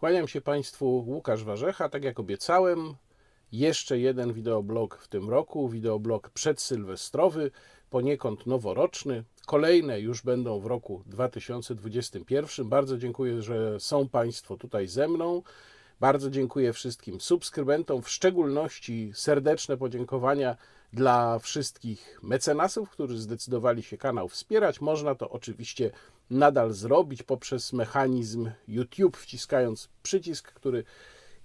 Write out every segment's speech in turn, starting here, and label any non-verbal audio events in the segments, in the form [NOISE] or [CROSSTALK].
Kłaniam się Państwu, Łukasz Warzecha. Tak jak obiecałem, jeszcze jeden wideoblog w tym roku, wideoblog przedsylwestrowy, poniekąd noworoczny. Kolejne już będą w roku 2021. Bardzo dziękuję, że są Państwo tutaj ze mną. Bardzo dziękuję wszystkim subskrybentom, w szczególności serdeczne podziękowania dla wszystkich mecenasów, którzy zdecydowali się kanał wspierać. Można to oczywiście nadal zrobić poprzez mechanizm YouTube, wciskając przycisk, który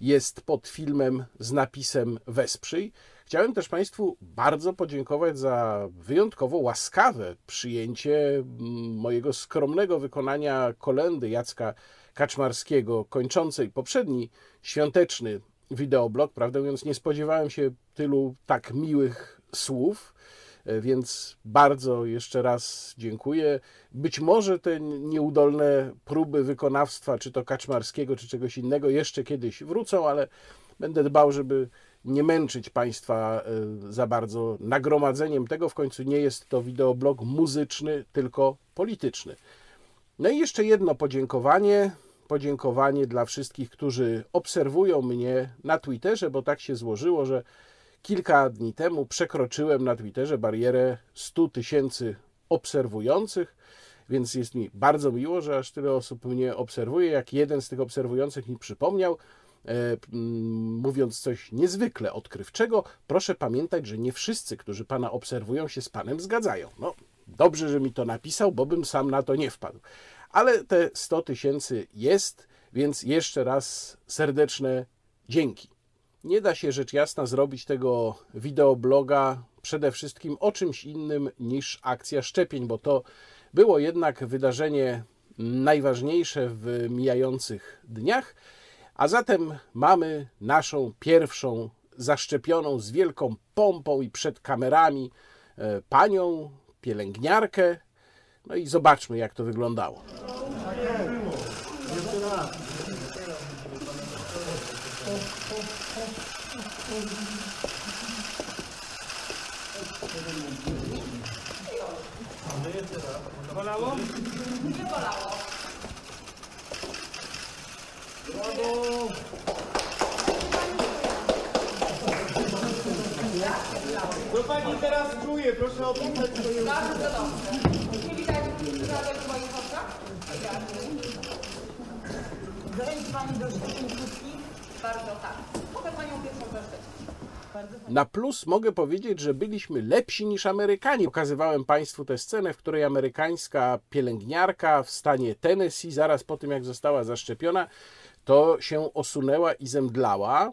jest pod filmem z napisem Wesprzyj. Chciałem też Państwu bardzo podziękować za wyjątkowo łaskawe przyjęcie mm, mojego skromnego wykonania kolendy Jacka Kaczmarskiego, kończącej poprzedni świąteczny wideoblog. Prawdę mówiąc, nie spodziewałem się tylu tak miłych słów, e, więc bardzo jeszcze raz dziękuję. Być może te nieudolne próby wykonawstwa, czy to Kaczmarskiego, czy czegoś innego, jeszcze kiedyś wrócą, ale będę dbał, żeby nie męczyć Państwa e, za bardzo nagromadzeniem tego. W końcu nie jest to wideoblog muzyczny, tylko polityczny. No i jeszcze jedno podziękowanie. Podziękowanie dla wszystkich, którzy obserwują mnie na Twitterze, bo tak się złożyło, że kilka dni temu przekroczyłem na Twitterze barierę 100 tysięcy obserwujących, więc jest mi bardzo miło, że aż tyle osób mnie obserwuje. Jak jeden z tych obserwujących mi przypomniał, e, mówiąc coś niezwykle odkrywczego, proszę pamiętać, że nie wszyscy, którzy pana obserwują, się z panem zgadzają. No, dobrze, że mi to napisał, bo bym sam na to nie wpadł. Ale te 100 tysięcy jest, więc jeszcze raz serdeczne dzięki. Nie da się rzecz jasna zrobić tego wideobloga przede wszystkim o czymś innym niż akcja szczepień, bo to było jednak wydarzenie najważniejsze w mijających dniach. A zatem mamy naszą pierwszą zaszczepioną z wielką pompą i przed kamerami e, panią pielęgniarkę. No i zobaczmy, jak to wyglądało. Bolało? Nie bolało. Brawo! Co pani teraz czuje? Proszę opisać swoje Bardzo Na plus mogę powiedzieć, że byliśmy lepsi niż Amerykanie. Pokazywałem Państwu tę scenę, w której amerykańska pielęgniarka w stanie Tennessee, zaraz po tym jak została zaszczepiona, to się osunęła i zemdlała.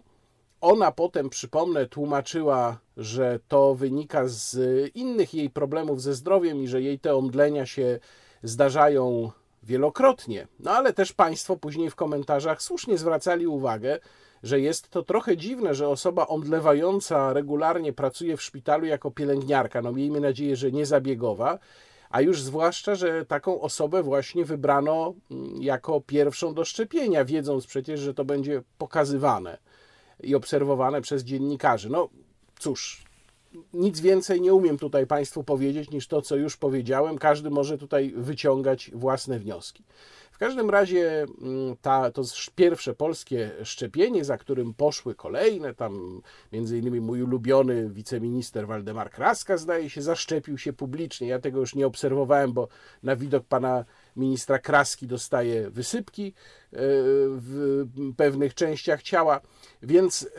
Ona potem, przypomnę, tłumaczyła, że to wynika z innych jej problemów ze zdrowiem i że jej te omdlenia się zdarzają wielokrotnie. No ale też Państwo później w komentarzach słusznie zwracali uwagę, że jest to trochę dziwne, że osoba omdlewająca regularnie pracuje w szpitalu jako pielęgniarka. No miejmy nadzieję, że nie zabiegowa, a już zwłaszcza, że taką osobę właśnie wybrano mm, jako pierwszą do szczepienia, wiedząc przecież, że to będzie pokazywane i obserwowane przez dziennikarzy. No cóż, nic więcej nie umiem tutaj Państwu powiedzieć niż to, co już powiedziałem. Każdy może tutaj wyciągać własne wnioski. W każdym razie mm, ta, to pierwsze polskie szczepienie, za którym poszły kolejne, tam między innymi mój ulubiony wiceminister Waldemar Kraska zdaje się zaszczepił się publicznie. Ja tego już nie obserwowałem, bo na widok pana ministra Kraski dostaje wysypki e, w pewnych częściach ciała, więc e,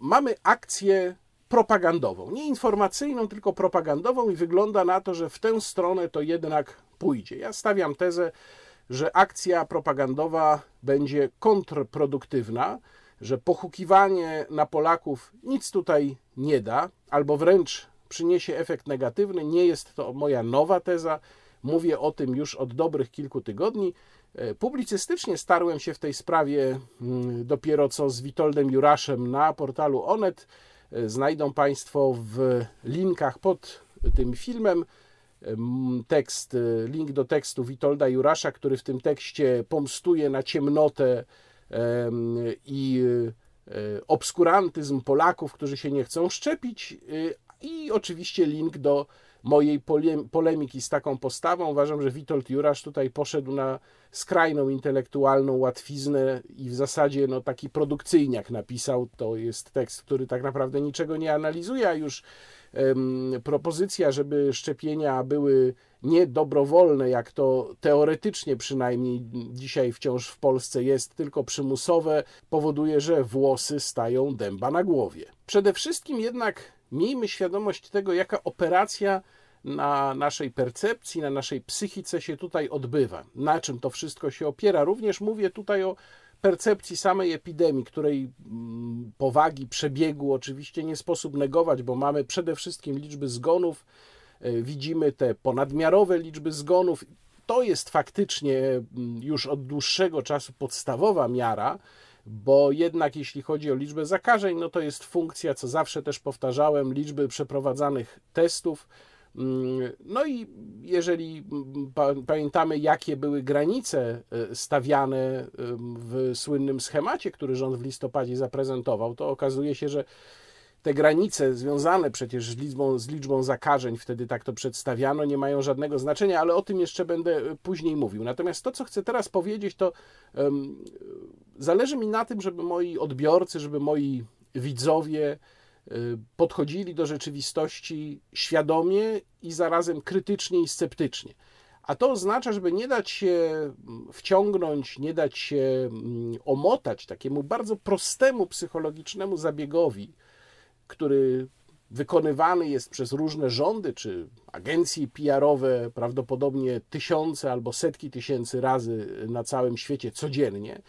mamy akcję propagandową. Nie informacyjną, tylko propagandową, i wygląda na to, że w tę stronę to jednak pójdzie. Ja stawiam tezę, że akcja propagandowa będzie kontrproduktywna, że pochukiwanie na Polaków nic tutaj nie da, albo wręcz przyniesie efekt negatywny. Nie jest to moja nowa teza. Mówię o tym już od dobrych kilku tygodni. Publicystycznie starłem się w tej sprawie mm, dopiero co z Witoldem Juraszem na portalu Onet. Znajdą Państwo w linkach pod tym filmem. Tekst, link do tekstu Witolda Jurasza, który w tym tekście pomstuje na ciemnotę i e, obskurantyzm Polaków, którzy się nie chcą szczepić, i oczywiście link do mojej polemiki z taką postawą. Uważam, że Witold Jurasz tutaj poszedł na skrajną intelektualną łatwiznę i w zasadzie no, taki produkcyjniak napisał. To jest tekst, który tak naprawdę niczego nie analizuje, a już um, propozycja, żeby szczepienia były nie dobrowolne, jak to teoretycznie przynajmniej dzisiaj wciąż w Polsce jest, tylko przymusowe, powoduje, że włosy stają dęba na głowie. Przede wszystkim jednak miejmy świadomość tego, jaka operacja na naszej percepcji, na naszej psychice się tutaj odbywa, na czym to wszystko się opiera. Również mówię tutaj o percepcji samej epidemii, której mm, powagi, przebiegu oczywiście nie sposób negować, bo mamy przede wszystkim liczby zgonów, e, widzimy te ponadmiarowe liczby zgonów. To jest faktycznie mm, już od dłuższego czasu podstawowa miara, bo jednak jeśli chodzi o liczbę zakażeń, no to jest funkcja, co zawsze też powtarzałem, liczby przeprowadzanych testów. Mm, no i jeżeli pamiętamy, jakie były granice e, stawiane w słynnym schemacie, który rząd w listopadzie zaprezentował, to okazuje się, że te granice związane przecież z liczbą, z liczbą zakażeń, wtedy tak to przedstawiano, nie mają żadnego znaczenia, ale o tym jeszcze będę e, później mówił. Natomiast to, co chcę teraz powiedzieć, to um, zależy mi na tym, żeby moi odbiorcy, żeby moi widzowie e, podchodzili do rzeczywistości świadomie i zarazem krytycznie i sceptycznie. A to oznacza, żeby nie dać się wciągnąć, nie dać się omotać takiemu bardzo prostemu psychologicznemu zabiegowi, który wykonywany jest przez różne rządy czy agencje PR-owe prawdopodobnie tysiące albo setki tysięcy razy na całym świecie codziennie,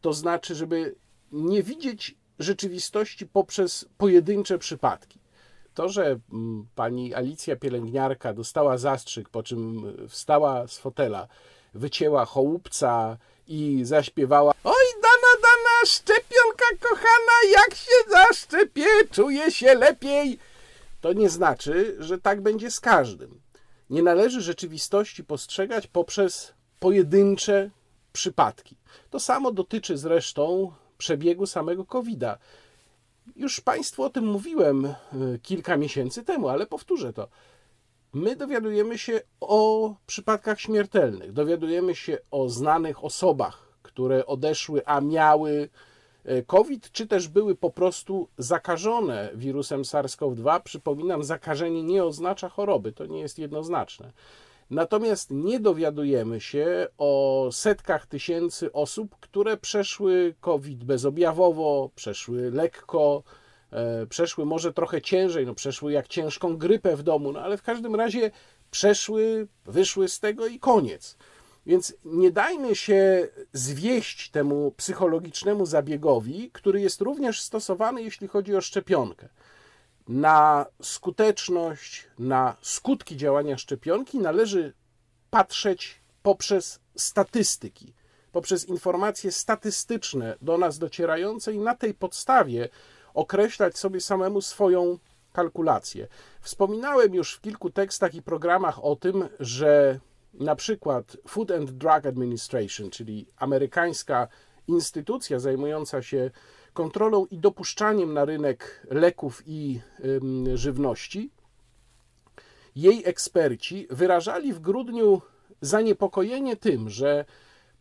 to znaczy, żeby nie widzieć rzeczywistości poprzez pojedyncze przypadki. To, że mm, pani Alicja pielęgniarka dostała zastrzyk, po czym wstała z fotela, wycięła chołupca i zaśpiewała Oj, dana, dana, szczepionka kochana, jak się zaszczepię, czuję się lepiej. To nie znaczy, że tak będzie z każdym. Nie należy rzeczywistości postrzegać poprzez pojedyncze przypadki. To samo dotyczy zresztą przebiegu samego COVID-a. Już Państwu o tym mówiłem e, kilka miesięcy temu, ale powtórzę to. My dowiadujemy się o przypadkach śmiertelnych, dowiadujemy się o znanych osobach, które odeszły, a miały e, COVID, czy też były po prostu zakażone wirusem SARS-CoV-2. Przypominam, zakażenie nie oznacza choroby, to nie jest jednoznaczne. Natomiast nie dowiadujemy się o setkach tysięcy osób, które przeszły COVID bezobjawowo, przeszły lekko, e, przeszły może trochę ciężej, no przeszły jak ciężką grypę w domu, no ale w każdym razie przeszły, wyszły z tego i koniec. Więc nie dajmy się zwieść temu psychologicznemu zabiegowi, który jest również stosowany, jeśli chodzi o szczepionkę na skuteczność, na skutki działania szczepionki należy patrzeć poprzez statystyki, poprzez informacje statystyczne do nas docierające i na tej podstawie określać sobie samemu swoją kalkulację. Wspominałem już w kilku tekstach i programach o tym, że na przykład Food and Drug Administration, czyli amerykańska instytucja zajmująca się kontrolą i dopuszczaniem na rynek leków i żywności, jej eksperci wyrażali w grudniu zaniepokojenie tym, że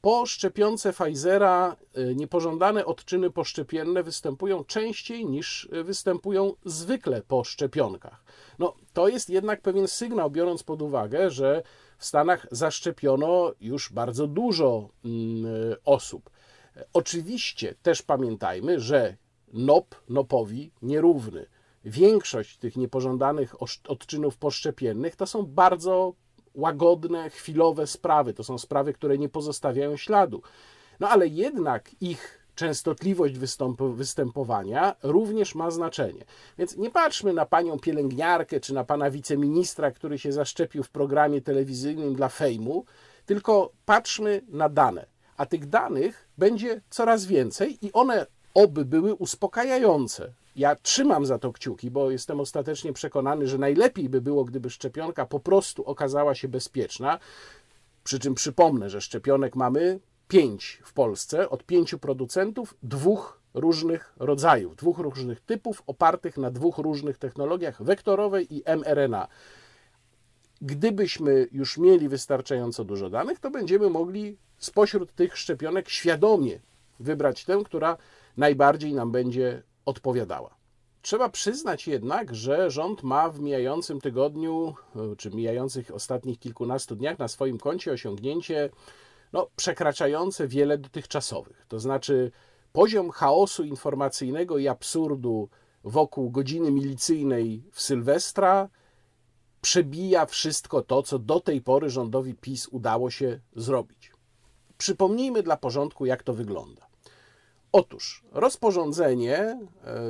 po szczepionce Pfizera y, niepożądane odczyny poszczepienne występują częściej niż występują zwykle po szczepionkach. No, to jest jednak pewien sygnał, biorąc pod uwagę, że w Stanach zaszczepiono już bardzo dużo mm, osób. Oczywiście też pamiętajmy, że NOP NOPowi nierówny. Większość tych niepożądanych odczynów poszczepiennych to są bardzo łagodne, chwilowe sprawy. To są sprawy, które nie pozostawiają śladu. No ale jednak ich częstotliwość występowania również ma znaczenie. Więc nie patrzmy na panią pielęgniarkę czy na pana wiceministra, który się zaszczepił w programie telewizyjnym dla fejmu, tylko patrzmy na dane a tych danych będzie coraz więcej i one oby były uspokajające. Ja trzymam za to kciuki, bo jestem ostatecznie przekonany, że najlepiej by było, gdyby szczepionka po prostu okazała się bezpieczna. Przy czym przypomnę, że szczepionek mamy pięć w Polsce, od pięciu producentów, dwóch różnych rodzajów, dwóch różnych typów, opartych na dwóch różnych technologiach wektorowej i mRNA. Gdybyśmy już mieli wystarczająco dużo danych, to będziemy mogli spośród tych szczepionek świadomie wybrać tę, która najbardziej nam będzie odpowiadała. Trzeba przyznać jednak, że rząd ma w mijającym tygodniu, czy mijających ostatnich kilkunastu dniach na swoim koncie osiągnięcie no, przekraczające wiele dotychczasowych. To znaczy poziom chaosu informacyjnego i absurdu wokół godziny milicyjnej w Sylwestra przebija wszystko to, co do tej pory rządowi PiS udało się zrobić. Przypomnijmy dla porządku, jak to wygląda. Otóż rozporządzenie e,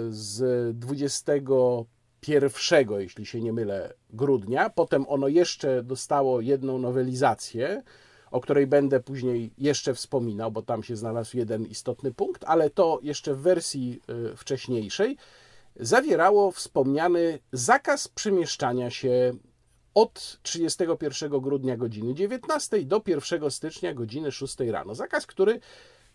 z 21, jeśli się nie mylę, grudnia, potem ono jeszcze dostało jedną nowelizację, o której będę później jeszcze wspominał, bo tam się znalazł jeden istotny punkt, ale to jeszcze w wersji e, wcześniejszej zawierało wspomniany zakaz przemieszczania się od 31 grudnia godziny 19 do 1 stycznia godziny 6 rano. Zakaz, który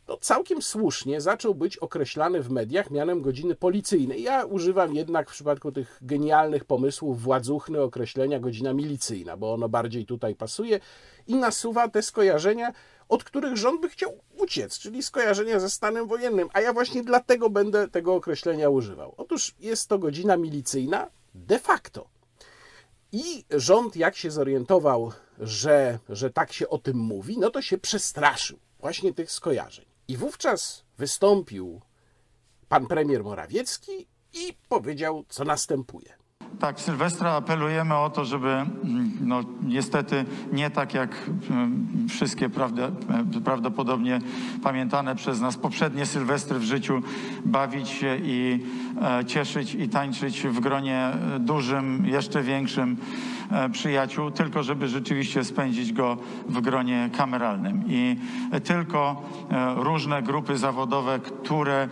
no, całkiem słusznie zaczął być określany w mediach mianem godziny policyjnej. Ja używam jednak w przypadku tych genialnych pomysłów władzuchny określenia godzina milicyjna, bo ono bardziej tutaj pasuje i nasuwa te skojarzenia, od których rząd by chciał uciec, czyli skojarzenia ze stanem wojennym, a ja właśnie dlatego będę tego określenia używał. Otóż jest to godzina milicyjna de facto. I rząd, jak się zorientował, że, że tak się o tym mówi, no to się przestraszył właśnie tych skojarzeń. I wówczas wystąpił pan premier Morawiecki i powiedział, co następuje. Tak, Sylwestra apelujemy o to, żeby mm, no, niestety nie tak jak mm, wszystkie prawda, prawdopodobnie pamiętane przez nas poprzednie Sylwestry w życiu bawić się i e, cieszyć i tańczyć w gronie e, dużym, jeszcze większym e, przyjaciół, tylko żeby rzeczywiście spędzić go w gronie kameralnym. I tylko e, różne grupy zawodowe, które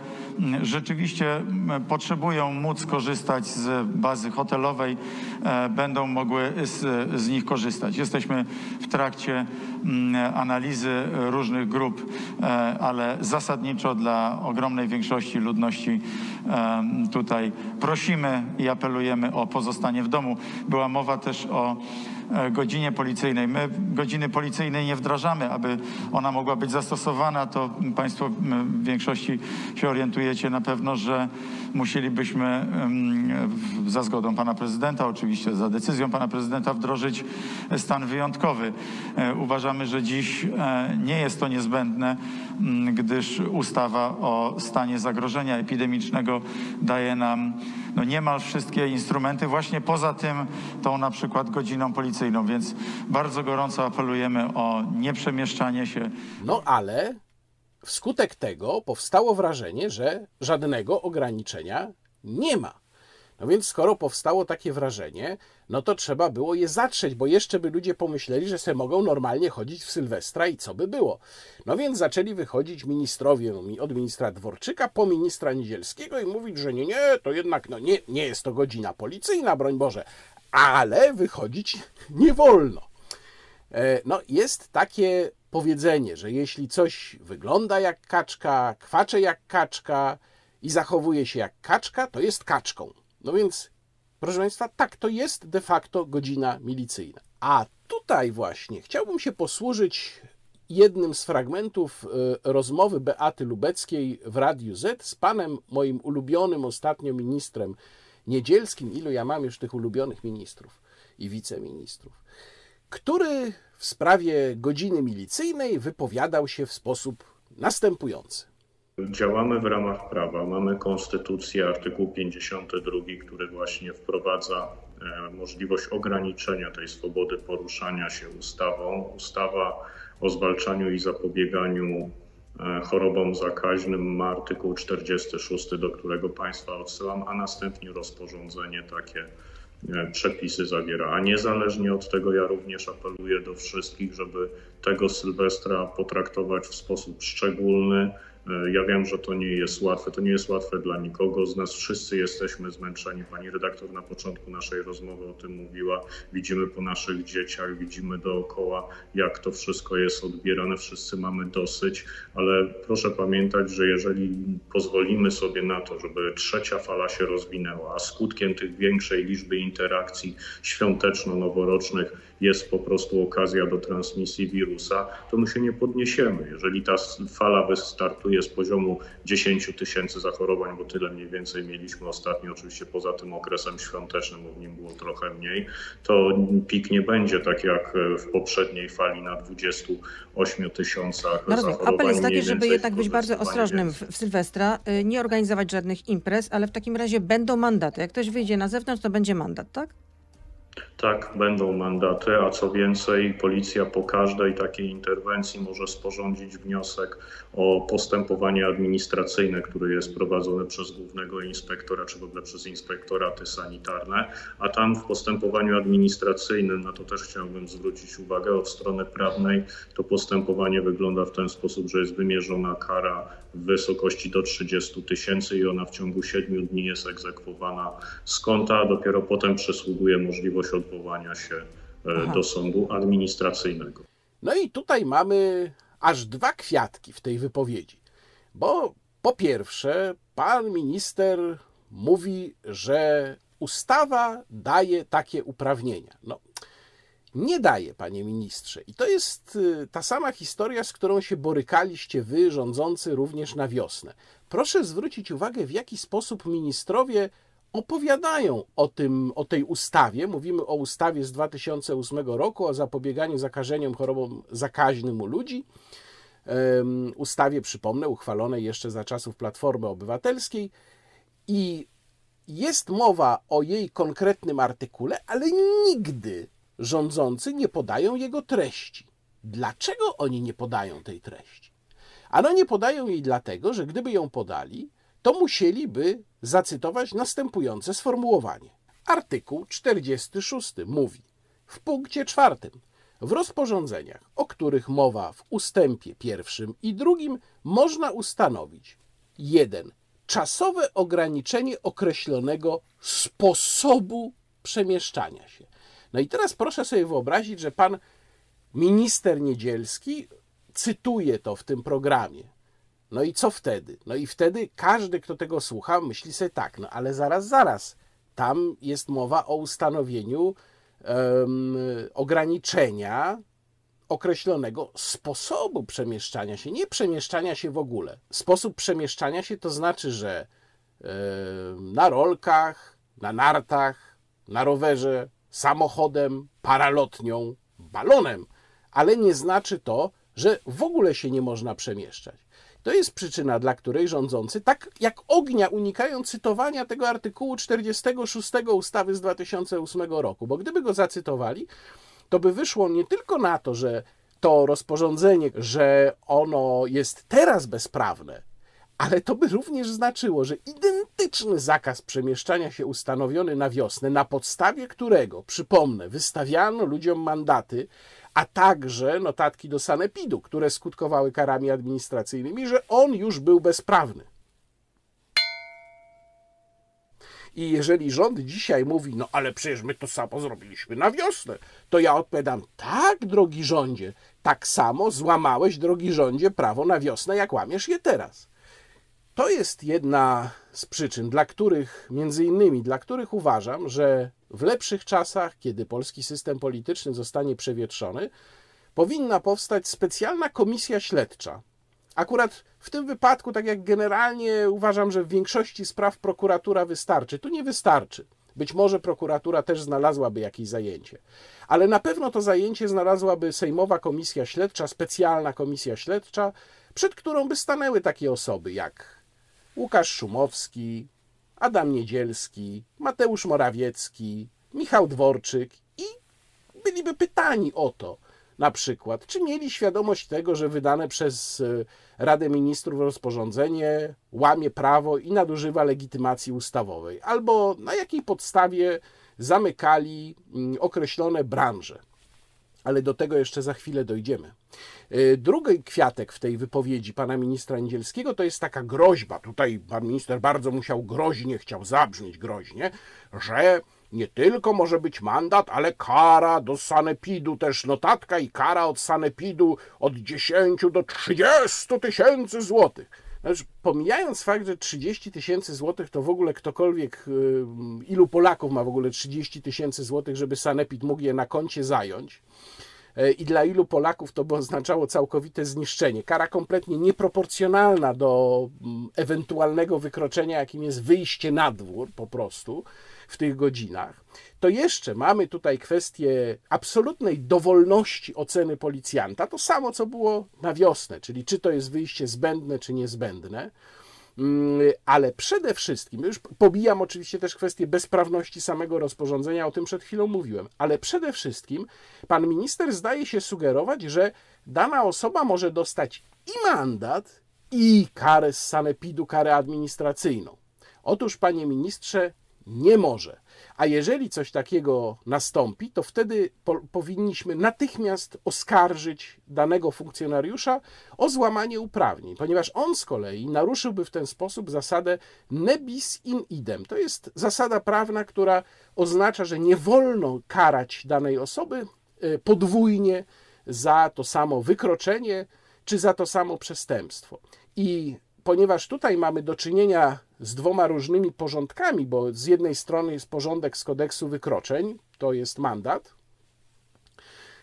rzeczywiście potrzebują móc korzystać z bazy hotelowej, e, będą mogły z, z nich korzystać. Jesteśmy w trakcie mm, analizy różnych grup, e, ale zasadniczo dla ogromnej większości ludności e, tutaj prosimy i apelujemy o pozostanie w domu. Była mowa też o godzinie policyjnej. My godziny policyjnej nie wdrażamy, aby ona mogła być zastosowana, to Państwo w większości się orientujecie na pewno, że musielibyśmy za zgodą Pana Prezydenta, oczywiście za decyzją Pana Prezydenta wdrożyć stan wyjątkowy. E, uważamy, że dziś e, nie jest to niezbędne, gdyż ustawa o stanie zagrożenia epidemicznego daje nam no niemal wszystkie instrumenty, właśnie poza tym tą na przykład godziną policyjną, więc bardzo gorąco apelujemy o nieprzemieszczanie się. No ale wskutek tego powstało wrażenie, że żadnego ograniczenia nie ma. No więc skoro powstało takie wrażenie, no to trzeba było je zatrzeć, bo jeszcze by ludzie pomyśleli, że se mogą normalnie chodzić w Sylwestra i co by było. No więc zaczęli wychodzić ministrowie od ministra Dworczyka po ministra Niedzielskiego i mówić, że nie, nie, to jednak no nie, nie jest to godzina policyjna, broń Boże, ale wychodzić nie wolno. E, no jest takie powiedzenie, że jeśli coś wygląda jak kaczka, kwacze jak kaczka i zachowuje się jak kaczka, to jest kaczką. No więc, proszę Państwa, tak, to jest de facto godzina milicyjna. A tutaj właśnie chciałbym się posłużyć jednym z fragmentów e, rozmowy Beaty Lubeckiej w Radiu Z z panem moim ulubionym ostatnio ministrem Niedzielskim. Ilu ja mam już tych ulubionych ministrów i wiceministrów, który w sprawie godziny milicyjnej wypowiadał się w sposób następujący. Działamy w ramach prawa. Mamy konstytucję, artykuł 52, który właśnie wprowadza e, możliwość ograniczenia tej swobody poruszania się ustawą. Ustawa o zwalczaniu i zapobieganiu e, chorobom zakaźnym ma artykuł 46, do którego Państwa odsyłam, a następnie rozporządzenie takie przepisy zawiera. A niezależnie od tego, ja również apeluję do wszystkich, żeby tego Sylwestra potraktować w sposób szczególny. Ja wiem, że to nie jest łatwe, to nie jest łatwe dla nikogo z nas. Wszyscy jesteśmy zmęczeni. Pani redaktor na początku naszej rozmowy o tym mówiła. Widzimy po naszych dzieciach, widzimy dookoła, jak to wszystko jest odbierane. Wszyscy mamy dosyć, ale proszę pamiętać, że jeżeli pozwolimy sobie na to, żeby trzecia fala się rozwinęła, a skutkiem tych większej liczby interakcji świąteczno-noworocznych jest po prostu okazja do transmisji wirusa, to my się nie podniesiemy. Jeżeli ta fala wystartuje z poziomu 10 tysięcy zachorowań, bo tyle mniej więcej mieliśmy ostatnio, oczywiście poza tym okresem świątecznym, w nim było trochę mniej, to pik nie będzie tak jak w poprzedniej fali na 28 tysiącach no zachorowań. Apel jest taki, żeby jednak być bardzo ostrożnym w, w Sylwestra, y, nie organizować żadnych imprez, ale w takim razie będą mandaty. Jak ktoś wyjdzie na zewnątrz, to będzie mandat, tak? Tak, będą mandaty, a co więcej, policja po każdej takiej interwencji może sporządzić wniosek o postępowanie administracyjne, które jest prowadzone przez głównego inspektora, czy w ogóle przez inspektoraty sanitarne, a tam w postępowaniu administracyjnym, na to też chciałbym zwrócić uwagę, od strony prawnej to postępowanie wygląda w ten sposób, że jest wymierzona kara w wysokości do 30 tysięcy i ona w ciągu 7 dni jest egzekwowana z konta, a dopiero potem przysługuje możliwość odwołania się e, Aha. do sądu administracyjnego. No i tutaj mamy aż dwa kwiatki w tej wypowiedzi, bo po pierwsze, pan minister mówi, że ustawa daje takie uprawnienia. No, nie daje, panie ministrze. I to jest y, ta sama historia, z którą się borykaliście wy, rządzący, również na wiosnę. Proszę zwrócić uwagę, w jaki sposób ministrowie opowiadają o, tym, o tej ustawie. Mówimy o ustawie z 2008 roku o zapobieganiu zakażeniom chorobom zakaźnym u ludzi. Ustawie, przypomnę, uchwalonej jeszcze za czasów Platformy Obywatelskiej. I jest mowa o jej konkretnym artykule, ale nigdy rządzący nie podają jego treści. Dlaczego oni nie podają tej treści? Ano nie podają jej dlatego, że gdyby ją podali, to musieliby zacytować następujące sformułowanie. Artykuł 46 mówi w punkcie czwartym w rozporządzeniach, o których mowa w ustępie pierwszym i drugim, można ustanowić 1. Czasowe ograniczenie określonego sposobu przemieszczania się. No i teraz proszę sobie wyobrazić, że pan minister Niedzielski cytuje to w tym programie. No i co wtedy? No i wtedy każdy, kto tego słucha, myśli sobie tak, no ale zaraz, zaraz. Tam jest mowa o ustanowieniu um, ograniczenia określonego sposobu przemieszczania się, nie przemieszczania się w ogóle. Sposób przemieszczania się to znaczy, że na rolkach, na nartach, na rowerze, samochodem, paralotnią, balonem, ale nie znaczy to, że w ogóle się nie można przemieszczać. To jest przyczyna, dla której rządzący, tak jak ognia, unikają cytowania tego artykułu 46 ustawy z 2008 roku, bo gdyby go zacytowali, to by wyszło nie tylko na to, że to rozporządzenie, że ono jest teraz bezprawne, ale to by również znaczyło, że identyczny zakaz przemieszczania się ustanowiony na wiosnę, na podstawie którego, przypomnę, wystawiano ludziom mandaty, a także notatki do sanepidu, które skutkowały karami administracyjnymi, że on już był bezprawny. I jeżeli rząd dzisiaj mówi, no ale przecież my to samo zrobiliśmy na wiosnę, to ja odpowiadam, tak, drogi rządzie, tak samo złamałeś, drogi rządzie, prawo na wiosnę, jak łamiesz je teraz. To jest jedna z przyczyn, dla których, między innymi, dla których uważam, że w lepszych czasach, kiedy polski system polityczny zostanie przewietrzony, powinna powstać specjalna komisja śledcza. Akurat w tym wypadku, tak jak generalnie uważam, że w większości spraw prokuratura wystarczy. Tu nie wystarczy. Być może prokuratura też znalazłaby jakieś zajęcie, ale na pewno to zajęcie znalazłaby Sejmowa Komisja Śledcza, specjalna komisja śledcza, przed którą by stanęły takie osoby jak Łukasz Szumowski, Adam Niedzielski, Mateusz Morawiecki, Michał Dworczyk i byliby pytani o to, na przykład, czy mieli świadomość tego, że wydane przez e, Radę Ministrów rozporządzenie łamie prawo i nadużywa legitymacji ustawowej, albo na jakiej podstawie zamykali mm, określone branże. Ale do tego jeszcze za chwilę dojdziemy. E, drugi kwiatek w tej wypowiedzi pana ministra Niedzielskiego to jest taka groźba. Tutaj pan minister bardzo musiał groźnie, chciał zabrzmieć groźnie, że nie tylko może być mandat, ale kara do sanepidu, też notatka i kara od sanepidu od 10 do 30 tysięcy złotych. Znaczy, pomijając fakt, że 30 tysięcy złotych to w ogóle ktokolwiek, y, ilu Polaków ma w ogóle 30 tysięcy złotych, żeby sanepid mógł je na koncie zająć, e, i dla ilu Polaków to by oznaczało całkowite zniszczenie. Kara kompletnie nieproporcjonalna do mm, ewentualnego wykroczenia, jakim jest wyjście na dwór po prostu w tych godzinach, to jeszcze mamy tutaj kwestię absolutnej dowolności oceny policjanta. To samo, co było na wiosnę, czyli czy to jest wyjście zbędne, czy niezbędne. Mm, ale przede wszystkim, już pobijam oczywiście też kwestię bezprawności samego rozporządzenia, o tym przed chwilą mówiłem, ale przede wszystkim pan minister zdaje się sugerować, że dana osoba może dostać i mandat, i karę z sanepidu, karę administracyjną. Otóż, panie ministrze, nie może. A jeżeli coś takiego nastąpi, to wtedy po, powinniśmy natychmiast oskarżyć danego funkcjonariusza o złamanie uprawnień, ponieważ on z kolei naruszyłby w ten sposób zasadę ne bis in idem. To jest zasada prawna, która oznacza, że nie wolno karać danej osoby e, podwójnie za to samo wykroczenie czy za to samo przestępstwo. I ponieważ tutaj mamy do czynienia z dwoma różnymi porządkami, bo z jednej strony jest porządek z kodeksu wykroczeń, to jest mandat,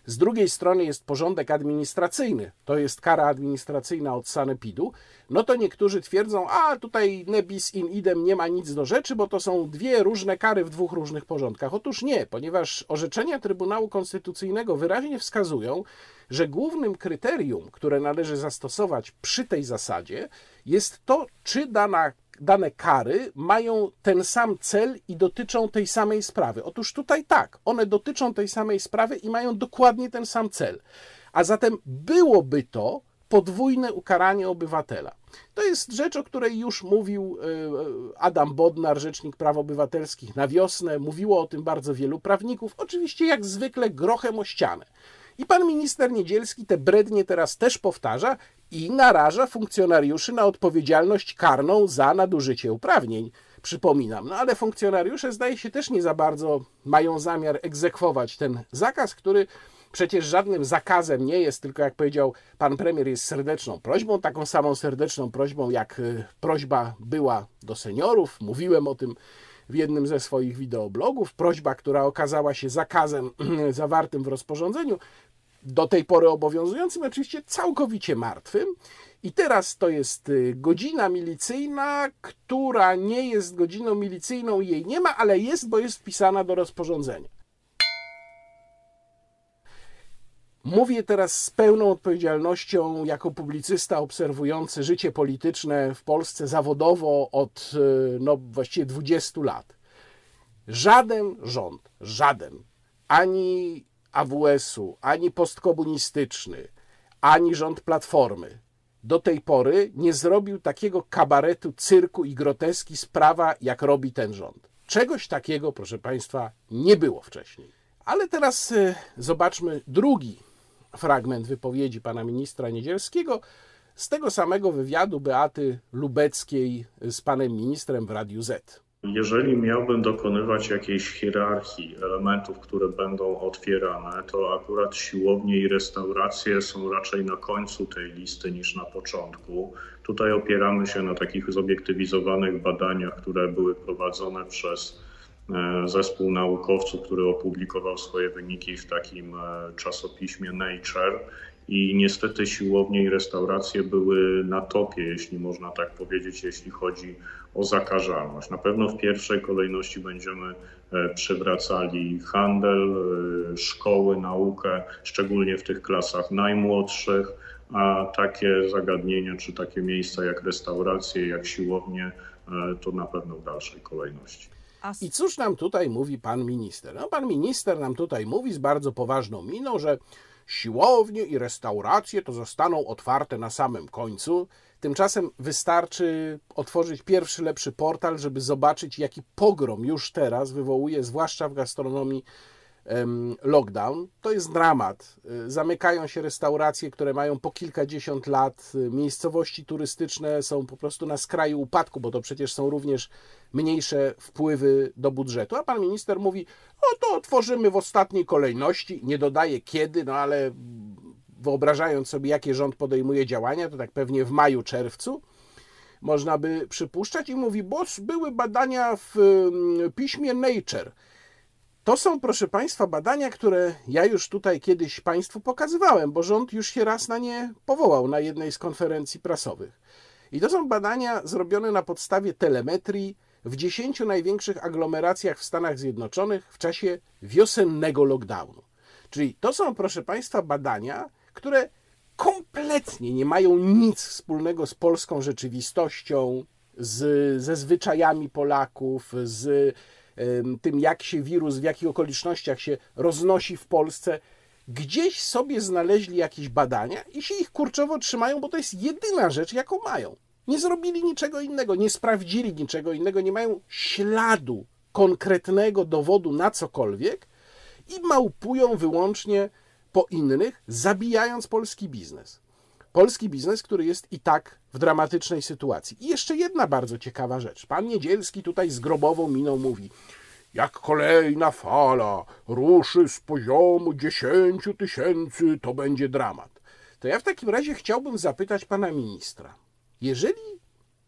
z drugiej strony jest porządek administracyjny, to jest kara administracyjna od sanepidu, no to niektórzy twierdzą, a tutaj nebis in idem nie ma nic do rzeczy, bo to są dwie różne kary w dwóch różnych porządkach. Otóż nie, ponieważ orzeczenia Trybunału Konstytucyjnego wyraźnie wskazują, że głównym kryterium, które należy zastosować przy tej zasadzie, jest to, czy dana dane kary mają ten sam cel i dotyczą tej samej sprawy. Otóż tutaj tak, one dotyczą tej samej sprawy i mają dokładnie ten sam cel. A zatem byłoby to podwójne ukaranie obywatela. To jest rzecz, o której już mówił e, Adam Bodnar, rzecznik praw obywatelskich na wiosnę. Mówiło o tym bardzo wielu prawników. Oczywiście, jak zwykle, grochem o ścianę. I pan minister Niedzielski te brednie teraz też powtarza i naraża funkcjonariuszy na odpowiedzialność karną za nadużycie uprawnień. Przypominam, no ale funkcjonariusze zdaje się też nie za bardzo mają zamiar egzekwować ten zakaz, który przecież żadnym zakazem nie jest, tylko jak powiedział pan premier, jest serdeczną prośbą, taką samą serdeczną prośbą, jak y, prośba była do seniorów. Mówiłem o tym w jednym ze swoich wideoblogów. Prośba, która okazała się zakazem [CLEARS THROAT] zawartym w rozporządzeniu, do tej pory obowiązującym, oczywiście całkowicie martwym. I teraz to jest y, godzina milicyjna, która nie jest godziną milicyjną, jej nie ma, ale jest, bo jest wpisana do rozporządzenia. Mówię teraz z pełną odpowiedzialnością jako publicysta obserwujący życie polityczne w Polsce zawodowo od y, no, właściwie 20 lat. Żaden rząd, żaden, ani AWS-u, ani postkomunistyczny, ani rząd Platformy do tej pory nie zrobił takiego kabaretu, cyrku i groteski sprawa, jak robi ten rząd. Czegoś takiego, proszę Państwa, nie było wcześniej. Ale teraz y, zobaczmy drugi fragment wypowiedzi pana ministra Niedzielskiego z tego samego wywiadu Beaty Lubeckiej z panem ministrem w Radiu Z. Jeżeli miałbym dokonywać jakiejś hierarchii elementów, które będą otwierane, to akurat siłownie i restauracje są raczej na końcu tej listy niż na początku. Tutaj opieramy się na takich zobiektywizowanych badaniach, które były prowadzone przez zespół naukowców, który opublikował swoje wyniki w takim e, czasopiśmie Nature i niestety siłownie i restauracje były na topie, jeśli można tak powiedzieć, jeśli chodzi o zakażalność. Na pewno w pierwszej kolejności będziemy e, przywracali handel, e, szkoły, naukę, szczególnie w tych klasach najmłodszych, a takie zagadnienia czy takie miejsca jak restauracje, jak siłownie, e, to na pewno w dalszej kolejności. I cóż nam tutaj mówi pan minister? No, pan minister nam tutaj mówi z bardzo poważną miną, że siłownie i restauracje to zostaną otwarte na samym końcu. Tymczasem wystarczy otworzyć pierwszy lepszy portal, żeby zobaczyć, jaki pogrom już teraz wywołuje, zwłaszcza w gastronomii, lockdown, to jest dramat. Zamykają się restauracje, które mają po kilkadziesiąt lat, miejscowości turystyczne są po prostu na skraju upadku, bo to przecież są również mniejsze wpływy do budżetu. A pan minister mówi, o to otworzymy w ostatniej kolejności, nie dodaje kiedy, no ale wyobrażając sobie, jakie rząd podejmuje działania, to tak pewnie w maju, czerwcu, można by przypuszczać i mówi, bo były badania w piśmie Nature, to są, proszę Państwa, badania, które ja już tutaj kiedyś Państwu pokazywałem, bo rząd już się raz na nie powołał na jednej z konferencji prasowych. I to są badania zrobione na podstawie telemetrii w dziesięciu największych aglomeracjach w Stanach Zjednoczonych w czasie wiosennego lockdownu. Czyli to są, proszę Państwa, badania, które kompletnie nie mają nic wspólnego z polską rzeczywistością, z, ze zwyczajami Polaków, z tym, jak się wirus, w jakich okolicznościach się roznosi w Polsce, gdzieś sobie znaleźli jakieś badania i się ich kurczowo trzymają, bo to jest jedyna rzecz, jaką mają. Nie zrobili niczego innego, nie sprawdzili niczego innego, nie mają śladu konkretnego dowodu na cokolwiek i małpują wyłącznie po innych, zabijając polski biznes. Polski biznes, który jest i tak w dramatycznej sytuacji. I jeszcze jedna bardzo ciekawa rzecz. Pan Niedzielski tutaj z grobową miną mówi: Jak kolejna fala ruszy z poziomu 10 tysięcy, to będzie dramat. To ja w takim razie chciałbym zapytać pana ministra: jeżeli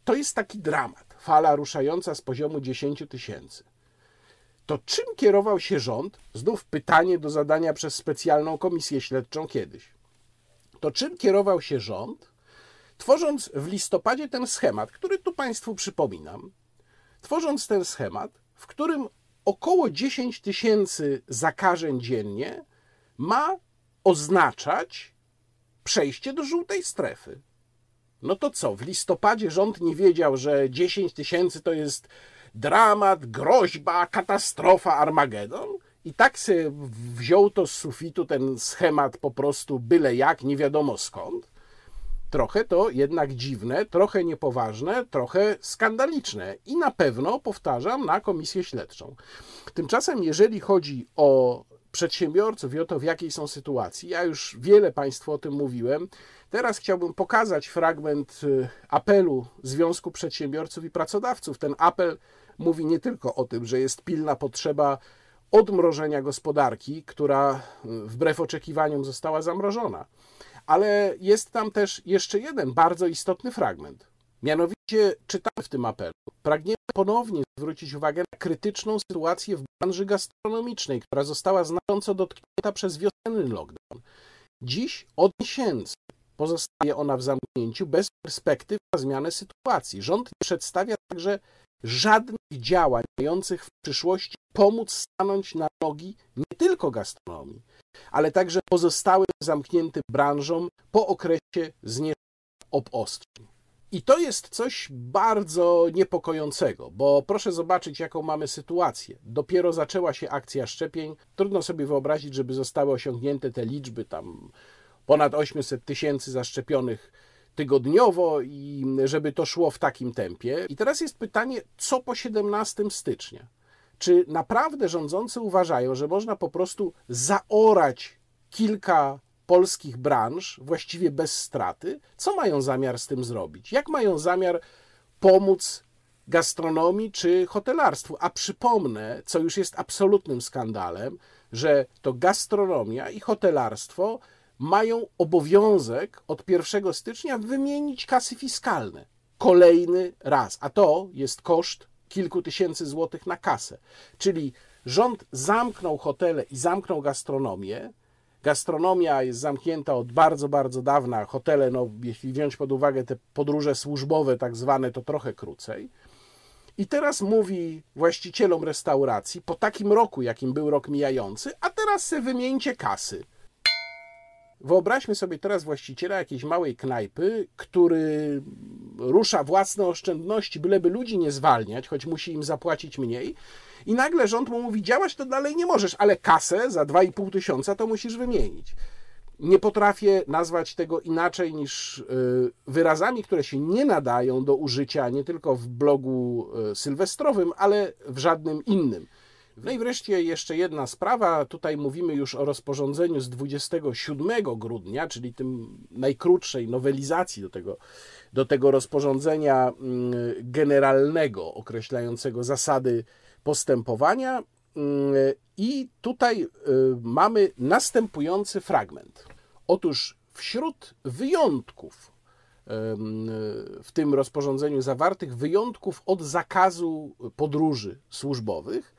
to jest taki dramat, fala ruszająca z poziomu 10 tysięcy, to czym kierował się rząd? Znów pytanie do zadania przez specjalną komisję śledczą kiedyś to czym kierował się rząd, tworząc w listopadzie ten schemat, który tu Państwu przypominam, tworząc ten schemat, w którym około 10 tysięcy zakażeń dziennie ma oznaczać przejście do żółtej strefy. No to co, w listopadzie rząd nie wiedział, że 10 tysięcy to jest dramat, groźba, katastrofa, Armagedon? I tak się wziął to z sufitu ten schemat po prostu byle jak, nie wiadomo skąd. Trochę to jednak dziwne, trochę niepoważne, trochę skandaliczne i na pewno, powtarzam, na komisję śledczą. Tymczasem, jeżeli chodzi o przedsiębiorców i o to, w jakiej są sytuacji, ja już wiele Państwu o tym mówiłem. Teraz chciałbym pokazać fragment y, apelu Związku Przedsiębiorców i Pracodawców. Ten apel mówi nie tylko o tym, że jest pilna potrzeba odmrożenia gospodarki, która wbrew oczekiwaniom została zamrożona. Ale jest tam też jeszcze jeden bardzo istotny fragment. Mianowicie czytamy w tym apelu. Pragniemy ponownie zwrócić uwagę na krytyczną sytuację w branży gastronomicznej, która została znacząco dotknięta przez wiosenny lockdown. Dziś od miesięcy pozostaje ona w zamknięciu bez perspektyw na zmianę sytuacji. Rząd przedstawia także żadnych działań mających w przyszłości pomóc stanąć na nogi nie tylko gastronomii, ale także pozostałym zamkniętym branżom po okresie zniesienia obostrzeń. I to jest coś bardzo niepokojącego, bo proszę zobaczyć, jaką mamy sytuację. Dopiero zaczęła się akcja szczepień. Trudno sobie wyobrazić, żeby zostały osiągnięte te liczby tam ponad 800 tysięcy zaszczepionych tygodniowo i żeby to szło w takim tempie. I teraz jest pytanie, co po 17 stycznia? Czy naprawdę rządzący uważają, że można po prostu zaorać kilka polskich branż właściwie bez straty? Co mają zamiar z tym zrobić? Jak mają zamiar pomóc gastronomii czy hotelarstwu? A przypomnę, co już jest absolutnym skandalem, że to gastronomia i hotelarstwo mają obowiązek od 1 stycznia wymienić kasy fiskalne. Kolejny raz, a to jest koszt kilku tysięcy złotych na kasę. Czyli rząd zamknął hotele i zamknął gastronomię. Gastronomia jest zamknięta od bardzo, bardzo dawna. Hotele, no, jeśli wziąć pod uwagę te podróże służbowe, tak zwane, to trochę krócej. I teraz mówi właścicielom restauracji, po takim roku, jakim był rok mijający, a teraz se wymieńcie kasy. Wyobraźmy sobie teraz właściciela jakiejś małej knajpy, który rusza własne oszczędności, byleby ludzi nie zwalniać, choć musi im zapłacić mniej. I nagle rząd mu mówi: działać to dalej nie możesz, ale kasę za 2,5 tysiąca to musisz wymienić. Nie potrafię nazwać tego inaczej niż y, wyrazami, które się nie nadają do użycia nie tylko w blogu y, sylwestrowym, ale w żadnym innym. No i wreszcie jeszcze jedna sprawa. Tutaj mówimy już o rozporządzeniu z 27 grudnia, czyli tym najkrótszej nowelizacji do tego, do tego rozporządzenia mm, generalnego określającego zasady postępowania. Mm, I tutaj y, mamy następujący fragment. Otóż wśród wyjątków w tym rozporządzeniu zawartych, wyjątków od zakazu podróży służbowych,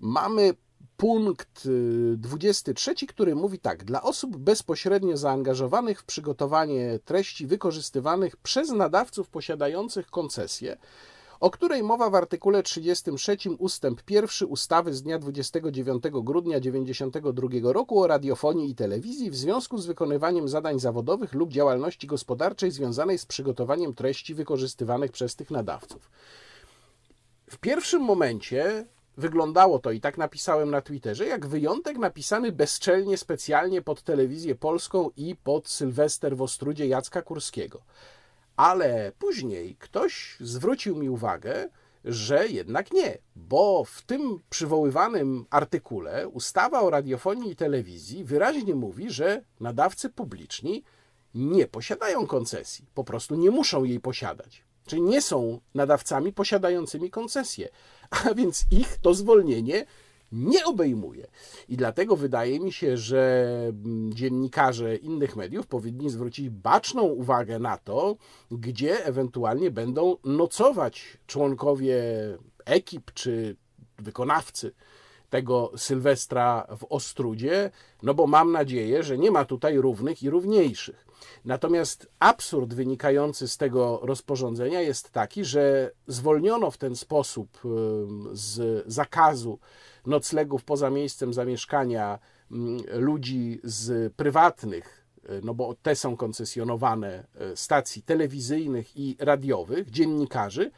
mamy punkt 23, y, który mówi tak: Dla osób bezpośrednio zaangażowanych w przygotowanie treści wykorzystywanych przez nadawców posiadających koncesję, o której mowa w artykule 33 ustęp 1 ustawy z dnia 29 grudnia 1992 roku o radiofonii i telewizji w związku z wykonywaniem zadań zawodowych lub działalności gospodarczej związanej z przygotowaniem treści wykorzystywanych przez tych nadawców. W pierwszym momencie wyglądało to, i tak napisałem na Twitterze, jak wyjątek napisany bezczelnie specjalnie pod telewizję polską i pod Sylwester w Ostrudzie Jacka Kurskiego. Ale później ktoś zwrócił mi uwagę, że jednak nie, bo w tym przywoływanym artykule ustawa o radiofonii i telewizji wyraźnie mówi, że nadawcy publiczni nie posiadają koncesji, po prostu nie muszą jej posiadać. Czyli nie są nadawcami posiadającymi koncesję, [LAUGHS] a więc ich to zwolnienie nie obejmuje. I dlatego wydaje mi się, że mm, dziennikarze innych mediów powinni zwrócić baczną uwagę na to, gdzie ewentualnie będą nocować członkowie ekip czy wykonawcy tego Sylwestra w Ostrudzie, no bo mam nadzieję, że nie ma tutaj równych i równiejszych. Natomiast absurd wynikający z tego rozporządzenia jest taki, że zwolniono w ten sposób z zakazu noclegów poza miejscem zamieszkania ludzi z prywatnych, e, no bo te są koncesjonowane, e, stacji telewizyjnych i radiowych, dziennikarzy,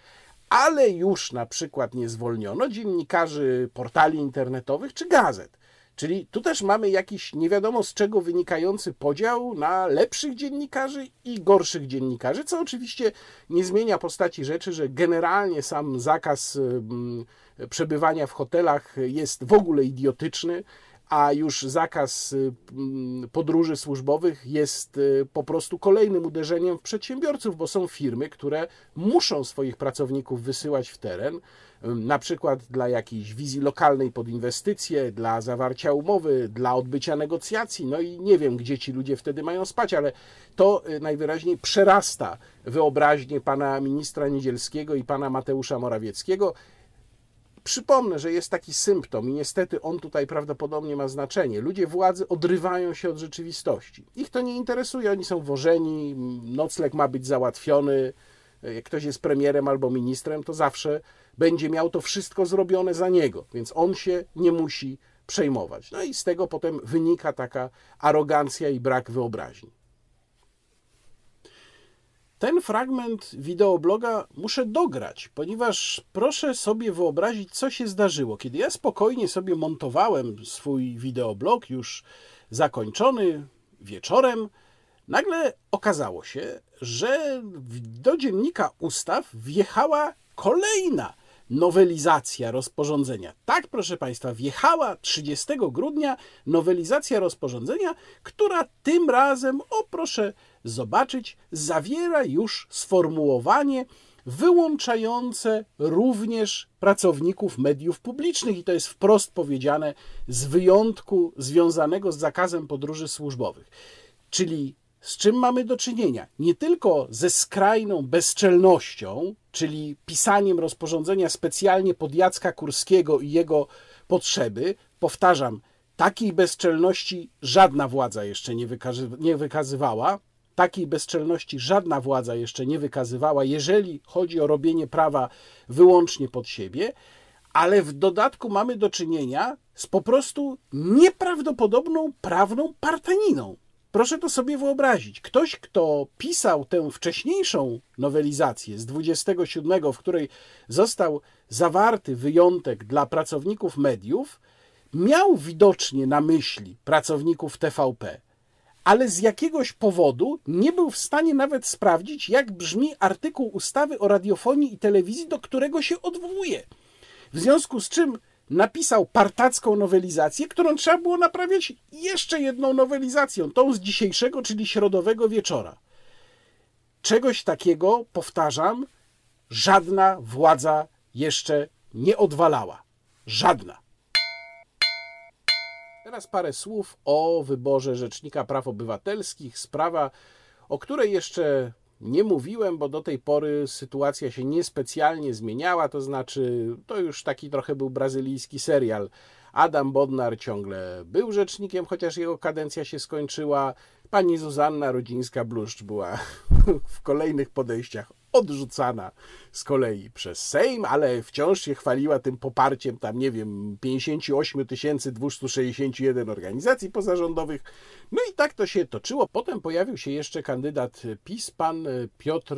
ale już na przykład nie zwolniono dziennikarzy portali internetowych czy gazet. Czyli tu też mamy jakiś nie wiadomo z czego wynikający podział na lepszych dziennikarzy i gorszych dziennikarzy, co oczywiście nie zmienia postaci rzeczy, że generalnie sam zakaz mm, przebywania w hotelach jest w ogóle idiotyczny, a już zakaz mm, podróży służbowych jest y, po prostu kolejnym uderzeniem w przedsiębiorców, bo są firmy, które muszą swoich pracowników wysyłać w teren, na przykład dla jakiejś wizji lokalnej pod inwestycje, dla zawarcia umowy, dla odbycia negocjacji. No i nie wiem, gdzie ci ludzie wtedy mają spać, ale to y, najwyraźniej przerasta wyobraźnię pana ministra Niedzielskiego i pana Mateusza Morawieckiego. Przypomnę, że jest taki symptom i niestety on tutaj prawdopodobnie ma znaczenie. Ludzie władzy odrywają się od rzeczywistości. Ich to nie interesuje, oni są wożeni, nocleg ma być załatwiony. Jak ktoś jest premierem albo ministrem, to zawsze będzie miał to wszystko zrobione za niego, więc on się nie musi przejmować. No i z tego potem wynika taka arogancja i brak wyobraźni. Ten fragment wideobloga muszę dograć, ponieważ proszę sobie wyobrazić, co się zdarzyło. Kiedy ja spokojnie sobie montowałem swój wideoblog, już zakończony wieczorem, nagle okazało się, że do dziennika ustaw wjechała kolejna nowelizacja rozporządzenia. Tak, proszę Państwa, wjechała 30 grudnia nowelizacja rozporządzenia, która tym razem, o proszę zobaczyć, zawiera już sformułowanie wyłączające również pracowników mediów publicznych, i to jest wprost powiedziane, z wyjątku związanego z zakazem podróży służbowych. Czyli z czym mamy do czynienia? Nie tylko ze skrajną bezczelnością, czyli pisaniem rozporządzenia specjalnie pod Jacka Kurskiego i jego potrzeby. Powtarzam, takiej bezczelności żadna władza jeszcze nie, wykazy nie wykazywała. Takiej bezczelności żadna władza jeszcze nie wykazywała, jeżeli chodzi o robienie prawa wyłącznie pod siebie, ale w dodatku mamy do czynienia z po prostu nieprawdopodobną prawną partaniną. Proszę to sobie wyobrazić. Ktoś, kto pisał tę wcześniejszą nowelizację z 27, w której został zawarty wyjątek dla pracowników mediów, miał widocznie na myśli pracowników TVP, ale z jakiegoś powodu nie był w stanie nawet sprawdzić, jak brzmi artykuł ustawy o radiofonii i telewizji, do którego się odwołuje. W związku z czym napisał partacką nowelizację, którą trzeba było naprawiać jeszcze jedną nowelizacją, tą z dzisiejszego, czyli środowego wieczora. Czegoś takiego, powtarzam, żadna władza jeszcze nie odwalała. Żadna. Teraz parę słów o wyborze Rzecznika Praw Obywatelskich. Sprawa, o której jeszcze nie mówiłem, bo do tej pory sytuacja się niespecjalnie zmieniała, to znaczy to już taki trochę był brazylijski serial. Adam Bodnar ciągle był rzecznikiem, chociaż jego kadencja się skończyła. Pani Zuzanna Rodzińska-Bluszcz była [LAUGHS] w kolejnych podejściach odrzucana z kolei przez Sejm, ale wciąż się chwaliła tym poparciem tam, nie wiem, 58 261 organizacji pozarządowych. No i tak to się toczyło. Potem pojawił się jeszcze kandydat PiS, pan Piotr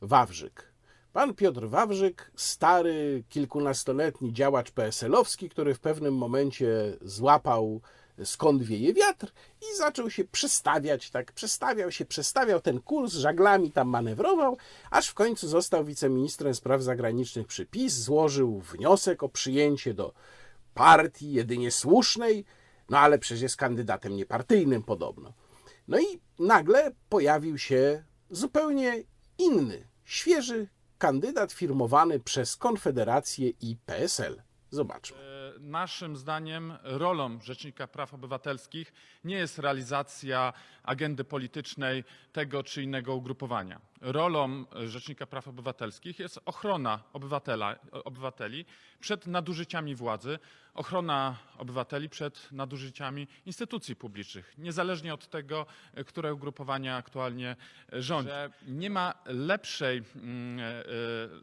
Wawrzyk. Pan Piotr Wawrzyk, stary, kilkunastoletni działacz PSL-owski, który w pewnym momencie złapał skąd wieje wiatr i zaczął się przestawiać, tak, przestawiał się, przestawiał ten kurs, żaglami tam manewrował, aż w końcu został wiceministrem spraw zagranicznych przy PiS, złożył wniosek o przyjęcie do partii jedynie słusznej, no ale przecież jest kandydatem niepartyjnym podobno. No i nagle pojawił się zupełnie inny, świeży kandydat firmowany przez Konfederację i PSL. Zobaczmy naszym zdaniem rolą Rzecznika Praw Obywatelskich nie jest realizacja agendy politycznej tego czy innego ugrupowania. Rolą Rzecznika Praw Obywatelskich jest ochrona obywatela, obywateli przed nadużyciami władzy, ochrona obywateli przed nadużyciami instytucji publicznych, niezależnie od tego, które ugrupowania aktualnie rządzi. Nie ma lepszej, mm, e,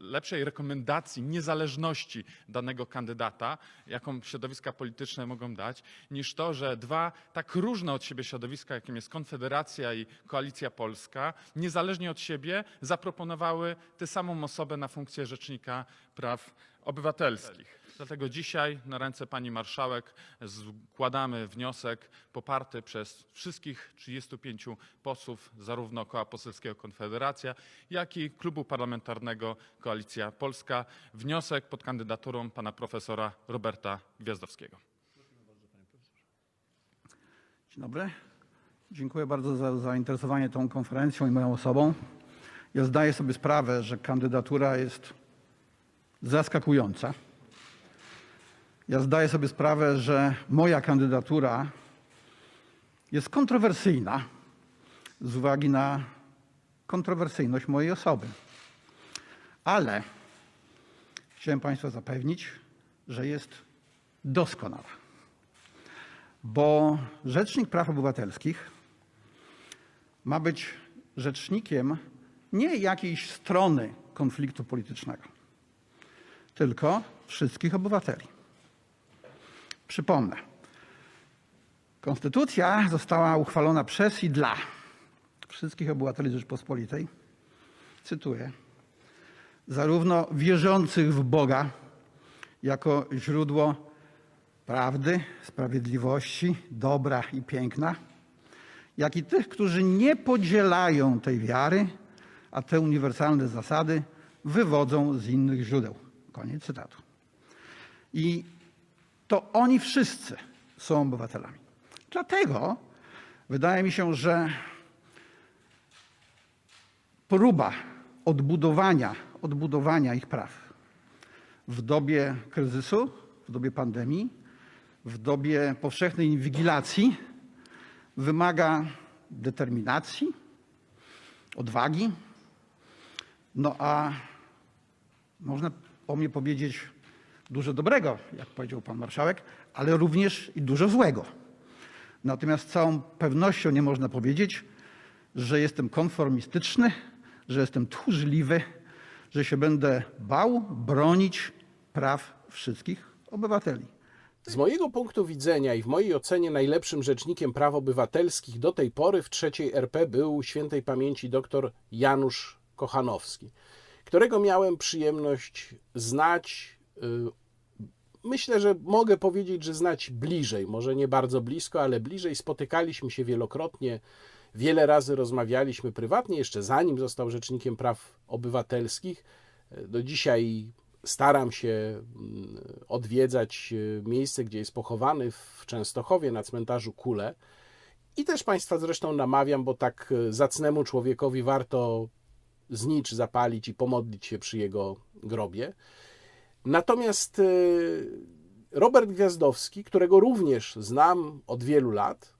lepszej rekomendacji niezależności danego kandydata, jaką środowiska polityczne mogą dać, niż to, że dwa tak różne od siebie środowiska, jakim jest Konfederacja i Koalicja Polska, niezależnie od siebie zaproponowały tę samą osobę na funkcję Rzecznika Praw Obywatelskich. Dlatego dzisiaj na ręce pani marszałek składamy wniosek poparty przez wszystkich 35 posłów zarówno Koła Poselskiego Konfederacja, jak i Klubu Parlamentarnego Koalicja Polska. Wniosek pod kandydaturą pana profesora Roberta Gwiazdowskiego. Dzień dobry. Dziękuję bardzo za zainteresowanie tą konferencją i moją osobą. Ja zdaję sobie sprawę, że kandydatura jest zaskakująca. Ja zdaję sobie sprawę, że moja kandydatura jest kontrowersyjna z uwagi na kontrowersyjność mojej osoby. Ale chciałem Państwa zapewnić, że jest doskonała. Bo Rzecznik Praw Obywatelskich ma być rzecznikiem nie jakiejś strony konfliktu politycznego, tylko wszystkich obywateli. Przypomnę. Konstytucja została uchwalona przez i dla wszystkich obywateli Rzeczypospolitej. Cytuję. Zarówno wierzących w Boga jako źródło prawdy, sprawiedliwości, dobra i piękna, jak i tych, którzy nie podzielają tej wiary, a te uniwersalne zasady wywodzą z innych źródeł. Koniec cytatu. I to oni wszyscy są obywatelami. Dlatego wydaje mi się, że próba odbudowania, odbudowania ich praw w dobie kryzysu, w dobie pandemii, w dobie powszechnej inwigilacji wymaga determinacji, odwagi. No a można o mnie powiedzieć dużo dobrego, jak powiedział pan marszałek, ale również i dużo złego. Natomiast całą pewnością nie można powiedzieć, że jestem konformistyczny, że jestem tchórzliwy, że się będę bał bronić praw wszystkich obywateli. Z mojego punktu widzenia i w mojej ocenie najlepszym rzecznikiem praw obywatelskich do tej pory w trzeciej RP był świętej pamięci dr Janusz Kochanowski, którego miałem przyjemność znać, y, myślę, że mogę powiedzieć, że znać bliżej, może nie bardzo blisko, ale bliżej. Spotykaliśmy się wielokrotnie, wiele razy rozmawialiśmy prywatnie, jeszcze zanim został Rzecznikiem Praw Obywatelskich. Do dzisiaj staram się mm, odwiedzać miejsce, gdzie jest pochowany w Częstochowie na cmentarzu Kule. I też Państwa zresztą namawiam, bo tak zacnemu człowiekowi warto znicz zapalić i pomodlić się przy jego grobie. Natomiast Robert Gwiazdowski, którego również znam od wielu lat,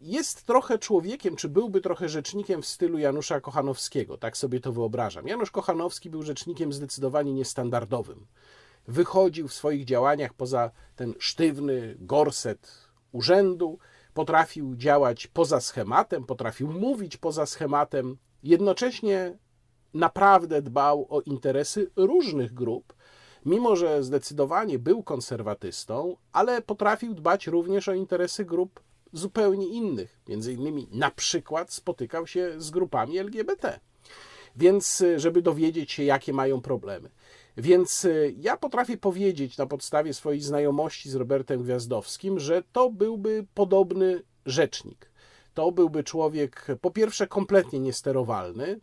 jest trochę człowiekiem, czy byłby trochę rzecznikiem w stylu Janusza Kochanowskiego, tak sobie to wyobrażam. Janusz Kochanowski był rzecznikiem zdecydowanie niestandardowym. Wychodził w swoich działaniach poza ten sztywny gorset urzędu, potrafił działać poza schematem, potrafił mówić poza schematem, jednocześnie naprawdę dbał o interesy różnych grup, mimo że zdecydowanie był konserwatystą, ale potrafił dbać również o interesy grup zupełnie innych. Między innymi na przykład spotykał się z grupami LGBT. Więc, y, żeby dowiedzieć się, jakie mają problemy. Więc y, ja potrafię powiedzieć na podstawie swojej znajomości z Robertem Gwiazdowskim, że to byłby podobny rzecznik. To byłby człowiek, po pierwsze, kompletnie niesterowalny,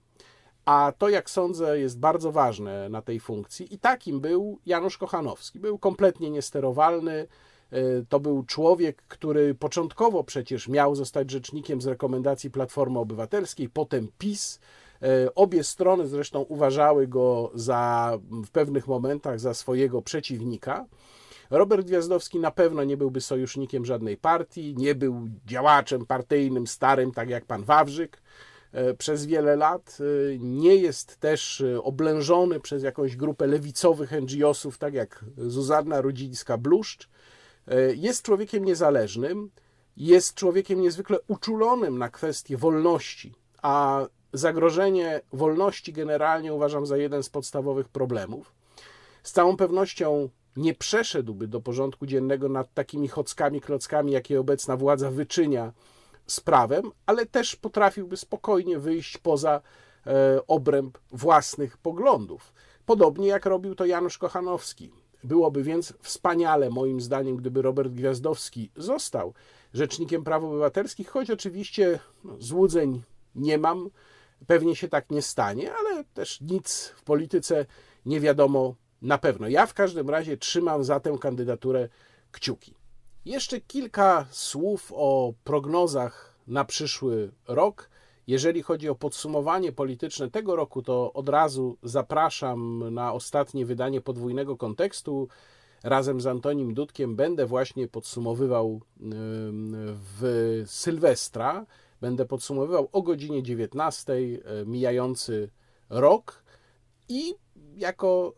a to, jak sądzę, jest bardzo ważne na tej funkcji. I takim był Janusz Kochanowski. Był kompletnie niesterowalny. E, to był człowiek, który początkowo przecież miał zostać rzecznikiem z rekomendacji Platformy Obywatelskiej, potem PiS. E, obie strony zresztą uważały go za w pewnych momentach za swojego przeciwnika. Robert Gwiazdowski na pewno nie byłby sojusznikiem żadnej partii, nie był działaczem partyjnym starym, tak jak pan Wawrzyk. E, przez wiele lat. E, nie jest też e, oblężony przez jakąś grupę lewicowych NGO-sów, tak jak Zuzanna Rudzińska-Bluszcz. Jest człowiekiem niezależnym, jest człowiekiem niezwykle uczulonym na kwestie wolności, a zagrożenie wolności generalnie uważam za jeden z podstawowych problemów. Z całą pewnością nie przeszedłby do porządku dziennego nad takimi chockami, klockami, jakie obecna władza wyczynia z prawem, ale też potrafiłby spokojnie wyjść poza e, obręb własnych poglądów. Podobnie jak robił to Janusz Kochanowski. Byłoby więc wspaniale, moim zdaniem, gdyby Robert Gwiazdowski został rzecznikiem praw obywatelskich, choć oczywiście no, złudzeń nie mam, pewnie się tak nie stanie, ale też nic w polityce nie wiadomo na pewno. Ja w każdym razie trzymam za tę kandydaturę kciuki. Jeszcze kilka słów o prognozach na przyszły rok. Jeżeli chodzi o podsumowanie polityczne tego roku, to od razu zapraszam na ostatnie wydanie podwójnego kontekstu. Razem z Antonim Dudkiem będę właśnie podsumowywał w Sylwestra. Będę podsumowywał o godzinie 19 e, mijający rok i jako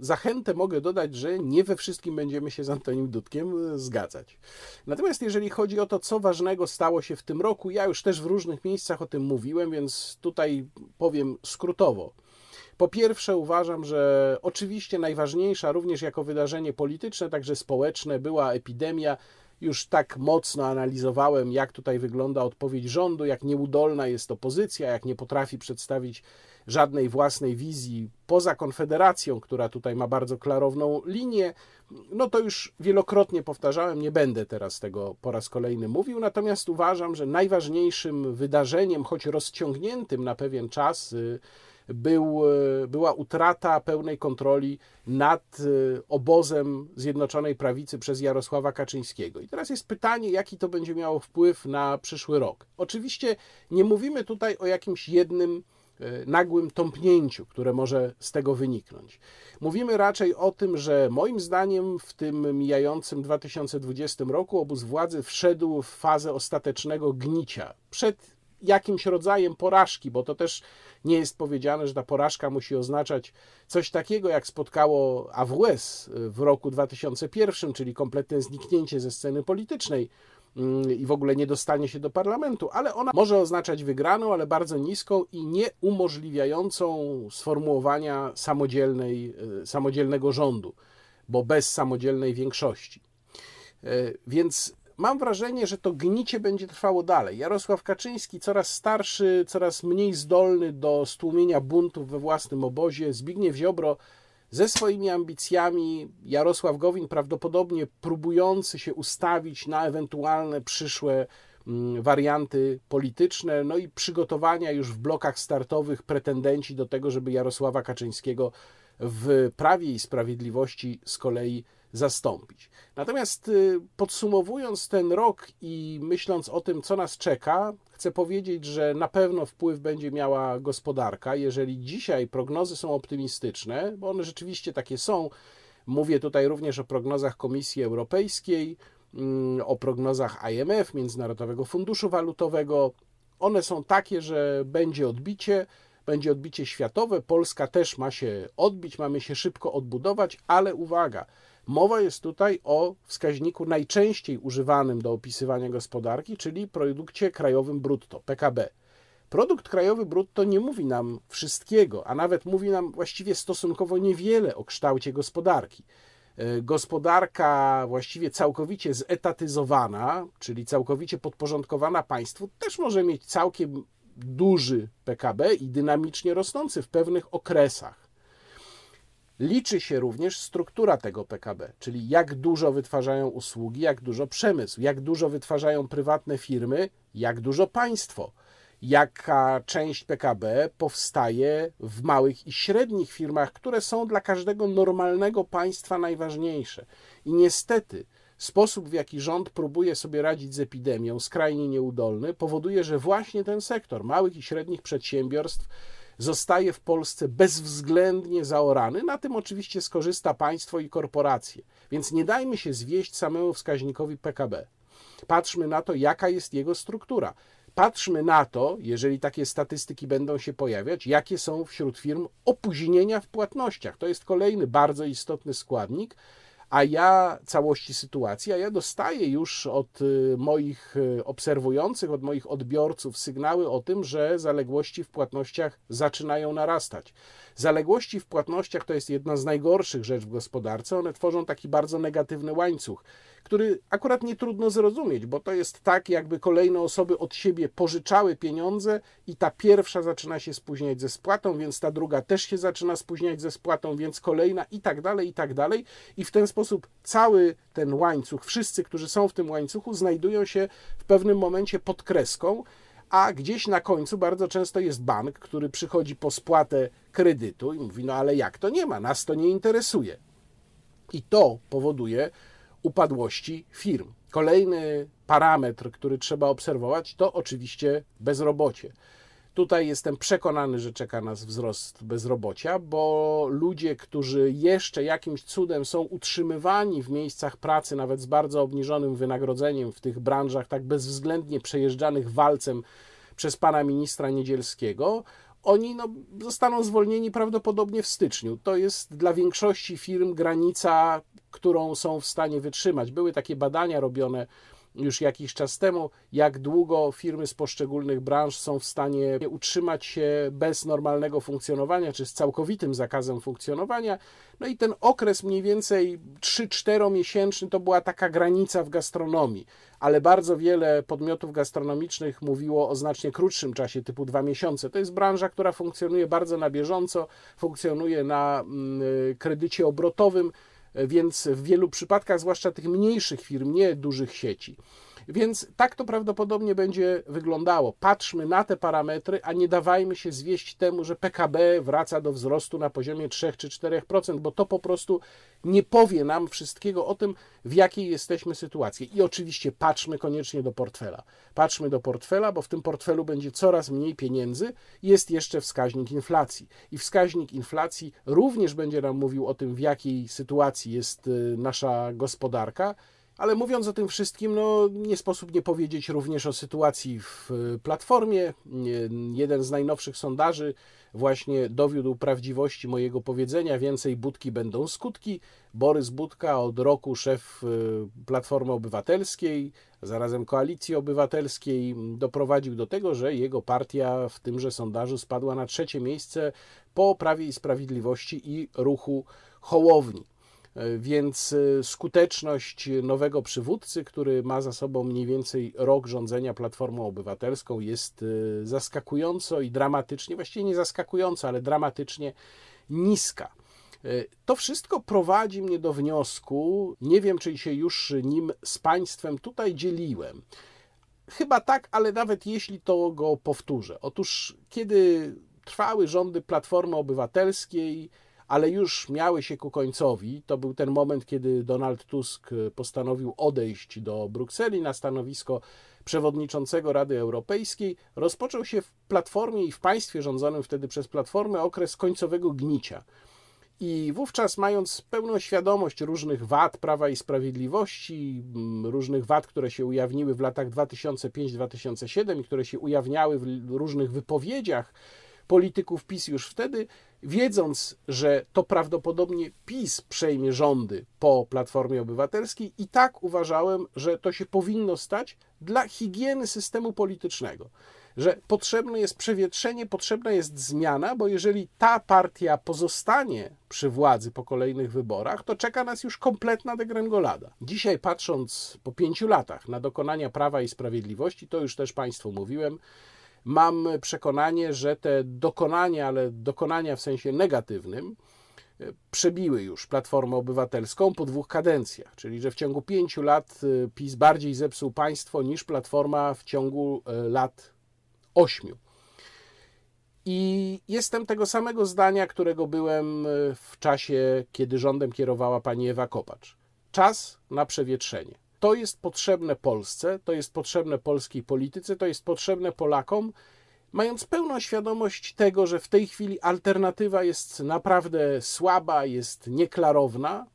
zachętę mogę dodać, że nie we wszystkim będziemy się z Antonim Dudkiem y, zgadzać. Natomiast jeżeli chodzi o to, co ważnego stało się w tym roku, ja już też w różnych miejscach o tym mówiłem, więc tutaj powiem skrótowo. Po pierwsze, uważam, że oczywiście najważniejsza również jako wydarzenie polityczne, także społeczne, była epidemia. Już tak mocno analizowałem, jak tutaj wygląda odpowiedź rządu, jak nieudolna jest opozycja, jak nie potrafi przedstawić żadnej własnej wizji poza Konfederacją, która tutaj ma bardzo klarowną linię, no to już wielokrotnie powtarzałem, nie będę teraz tego po raz kolejny mówił, natomiast uważam, że najważniejszym wydarzeniem, choć rozciągniętym na pewien czas, y, był, y, była utrata pełnej kontroli nad y, obozem Zjednoczonej Prawicy przez Jarosława Kaczyńskiego. I teraz jest pytanie, jaki to będzie miało wpływ na przyszły rok. Oczywiście nie mówimy tutaj o jakimś jednym E, nagłym tąpnięciu, które może z tego wyniknąć. Mówimy raczej o tym, że moim zdaniem w tym mijającym 2020 roku obóz władzy wszedł w fazę ostatecznego gnicia przed jakimś rodzajem porażki, bo to też nie jest powiedziane, że ta porażka musi oznaczać coś takiego, jak spotkało AWS w roku 2001, czyli kompletne zniknięcie ze sceny politycznej Mm, i w ogóle nie dostanie się do parlamentu, ale ona może oznaczać wygraną, ale bardzo niską i nieumożliwiającą sformułowania samodzielnej, e, samodzielnego rządu, bo bez samodzielnej większości. E, więc mam wrażenie, że to gnicie będzie trwało dalej. Jarosław Kaczyński, coraz starszy, coraz mniej zdolny do stłumienia buntów we własnym obozie, Zbigniew Ziobro ze swoimi ambicjami Jarosław Gowin prawdopodobnie próbujący się ustawić na ewentualne przyszłe mm, warianty polityczne, no i przygotowania już w blokach startowych pretendenci do tego, żeby Jarosława Kaczyńskiego w Prawie i Sprawiedliwości z kolei zastąpić. Natomiast y, podsumowując ten rok i myśląc o tym, co nas czeka, chcę powiedzieć, że na pewno wpływ będzie miała gospodarka. Jeżeli dzisiaj prognozy są optymistyczne, bo one rzeczywiście takie są, mówię tutaj również o prognozach Komisji Europejskiej, mm, o prognozach IMF, Międzynarodowego Funduszu Walutowego, one są takie, że będzie odbicie będzie odbicie światowe. Polska też ma się odbić, mamy się szybko odbudować, ale uwaga, mowa jest tutaj o wskaźniku najczęściej używanym do opisywania gospodarki, czyli produkcie krajowym brutto, PKB. Produkt krajowy brutto nie mówi nam wszystkiego, a nawet mówi nam właściwie stosunkowo niewiele o kształcie gospodarki. E, gospodarka właściwie całkowicie zetatyzowana, czyli całkowicie podporządkowana państwu, też może mieć całkiem duży PKB i dynamicznie rosnący w pewnych okresach. Liczy się również struktura tego PKB, czyli jak dużo wytwarzają usługi, jak dużo przemysł, jak dużo wytwarzają prywatne firmy, jak dużo państwo, jaka część PKB powstaje w małych i średnich firmach, które są dla każdego normalnego państwa najważniejsze. I niestety, Sposób, w jaki rząd próbuje sobie radzić z epidemią, skrajnie nieudolny, powoduje, że właśnie ten sektor małych i średnich przedsiębiorstw zostaje w Polsce bezwzględnie zaorany. Na tym oczywiście skorzysta państwo i korporacje. Więc nie dajmy się zwieść samemu wskaźnikowi PKB. Patrzmy na to, jaka jest jego struktura. Patrzmy na to, jeżeli takie statystyki będą się pojawiać, jakie są wśród firm opóźnienia w płatnościach. To jest kolejny bardzo istotny składnik a ja całości sytuacji, a ja dostaję już od y, moich y, obserwujących, od moich odbiorców sygnały o tym, że zaległości w płatnościach zaczynają narastać. Zaległości w płatnościach to jest jedna z najgorszych rzeczy w gospodarce. One tworzą taki bardzo negatywny łańcuch który akurat nie trudno zrozumieć, bo to jest tak, jakby kolejne osoby od siebie pożyczały pieniądze i ta pierwsza zaczyna się spóźniać ze spłatą, więc ta druga też się zaczyna spóźniać ze spłatą, więc kolejna i tak dalej, i tak dalej. I w ten sposób cały ten łańcuch, wszyscy, którzy są w tym łańcuchu, znajdują się w pewnym momencie pod kreską, a gdzieś na końcu bardzo często jest bank, który przychodzi po spłatę kredytu i mówi: No ale jak to nie ma, nas to nie interesuje. I to powoduje, upadłości firm. Kolejny parametr, który trzeba obserwować, to oczywiście bezrobocie. Tutaj jestem przekonany, że czeka nas wzrost bezrobocia, bo ludzie, którzy jeszcze jakimś cudem są utrzymywani w miejscach pracy, nawet z bardzo obniżonym wynagrodzeniem w tych branżach tak bezwzględnie przejeżdżanych walcem przez pana ministra Niedzielskiego, oni no, zostaną zwolnieni prawdopodobnie w styczniu. To jest dla większości firm granica, którą są w stanie wytrzymać. Były takie badania robione już jakiś czas temu, jak długo firmy z poszczególnych branż są w stanie utrzymać się bez normalnego funkcjonowania, czy z całkowitym zakazem funkcjonowania. No i ten okres mniej więcej 3-4 miesięczny to była taka granica w gastronomii, ale bardzo wiele podmiotów gastronomicznych mówiło o znacznie krótszym czasie, typu dwa miesiące. To jest branża, która funkcjonuje bardzo na bieżąco, funkcjonuje na mm, kredycie obrotowym więc w wielu przypadkach, zwłaszcza tych mniejszych firm, nie dużych sieci. Więc tak to prawdopodobnie będzie wyglądało. Patrzmy na te parametry, a nie dawajmy się zwieść temu, że PKB wraca do wzrostu na poziomie 3 czy 4%, bo to po prostu nie powie nam wszystkiego o tym, w jakiej jesteśmy sytuacji. I oczywiście patrzmy koniecznie do portfela. Patrzmy do portfela, bo w tym portfelu będzie coraz mniej pieniędzy. Jest jeszcze wskaźnik inflacji. I wskaźnik inflacji również będzie nam mówił o tym, w jakiej sytuacji jest y, nasza gospodarka ale mówiąc o tym wszystkim, no, nie sposób nie powiedzieć również o sytuacji w Platformie. Jeden z najnowszych sondaży właśnie dowiódł prawdziwości mojego powiedzenia: więcej budki będą skutki. Borys Budka, od roku szef y, Platformy Obywatelskiej, zarazem Koalicji Obywatelskiej, doprowadził do tego, że jego partia w tymże sondażu spadła na trzecie miejsce po Prawie i Sprawiedliwości i ruchu Hołowni. E, więc e, skuteczność nowego przywódcy, który ma za sobą mniej więcej rok rządzenia Platformą Obywatelską, jest e, zaskakująco i dramatycznie, właściwie nie zaskakująco, ale dramatycznie niska. To wszystko prowadzi mnie do wniosku, nie wiem, czy się już nim z Państwem tutaj dzieliłem. Chyba tak, ale nawet jeśli to go powtórzę. Otóż, kiedy trwały rządy Platformy Obywatelskiej, ale już miały się ku końcowi. To był ten moment, kiedy Donald Tusk postanowił odejść do Brukseli na stanowisko przewodniczącego Rady Europejskiej. Rozpoczął się w Platformie i w państwie rządzonym wtedy przez Platformę okres końcowego gnicia. I wówczas, mając pełną świadomość różnych wad Prawa i Sprawiedliwości, różnych wad, które się ujawniły w latach 2005-2007 i które się ujawniały w różnych wypowiedziach polityków PiS już wtedy, wiedząc, że to prawdopodobnie PiS przejmie rządy po Platformie Obywatelskiej, i tak uważałem, że to się powinno stać dla higieny systemu politycznego że potrzebne jest przewietrzenie, potrzebna jest zmiana, bo jeżeli ta partia pozostanie przy władzy po kolejnych wyborach, to czeka nas już kompletna degrengolada. Dzisiaj, patrząc po pięciu latach na dokonania prawa i sprawiedliwości, to już też Państwu mówiłem, mam przekonanie, że te dokonania, ale dokonania w sensie negatywnym, przebiły już Platformę Obywatelską po dwóch kadencjach, czyli że w ciągu pięciu lat y, PiS bardziej zepsuł państwo niż Platforma w ciągu y, lat ośmiu. I jestem tego samego zdania, którego byłem w czasie, kiedy rządem kierowała pani Ewa Kopacz. Czas na przewietrzenie. To jest potrzebne Polsce, to jest potrzebne polskiej polityce, to jest potrzebne Polakom, mając pełną świadomość tego, że w tej chwili alternatywa jest naprawdę słaba, jest nieklarowna.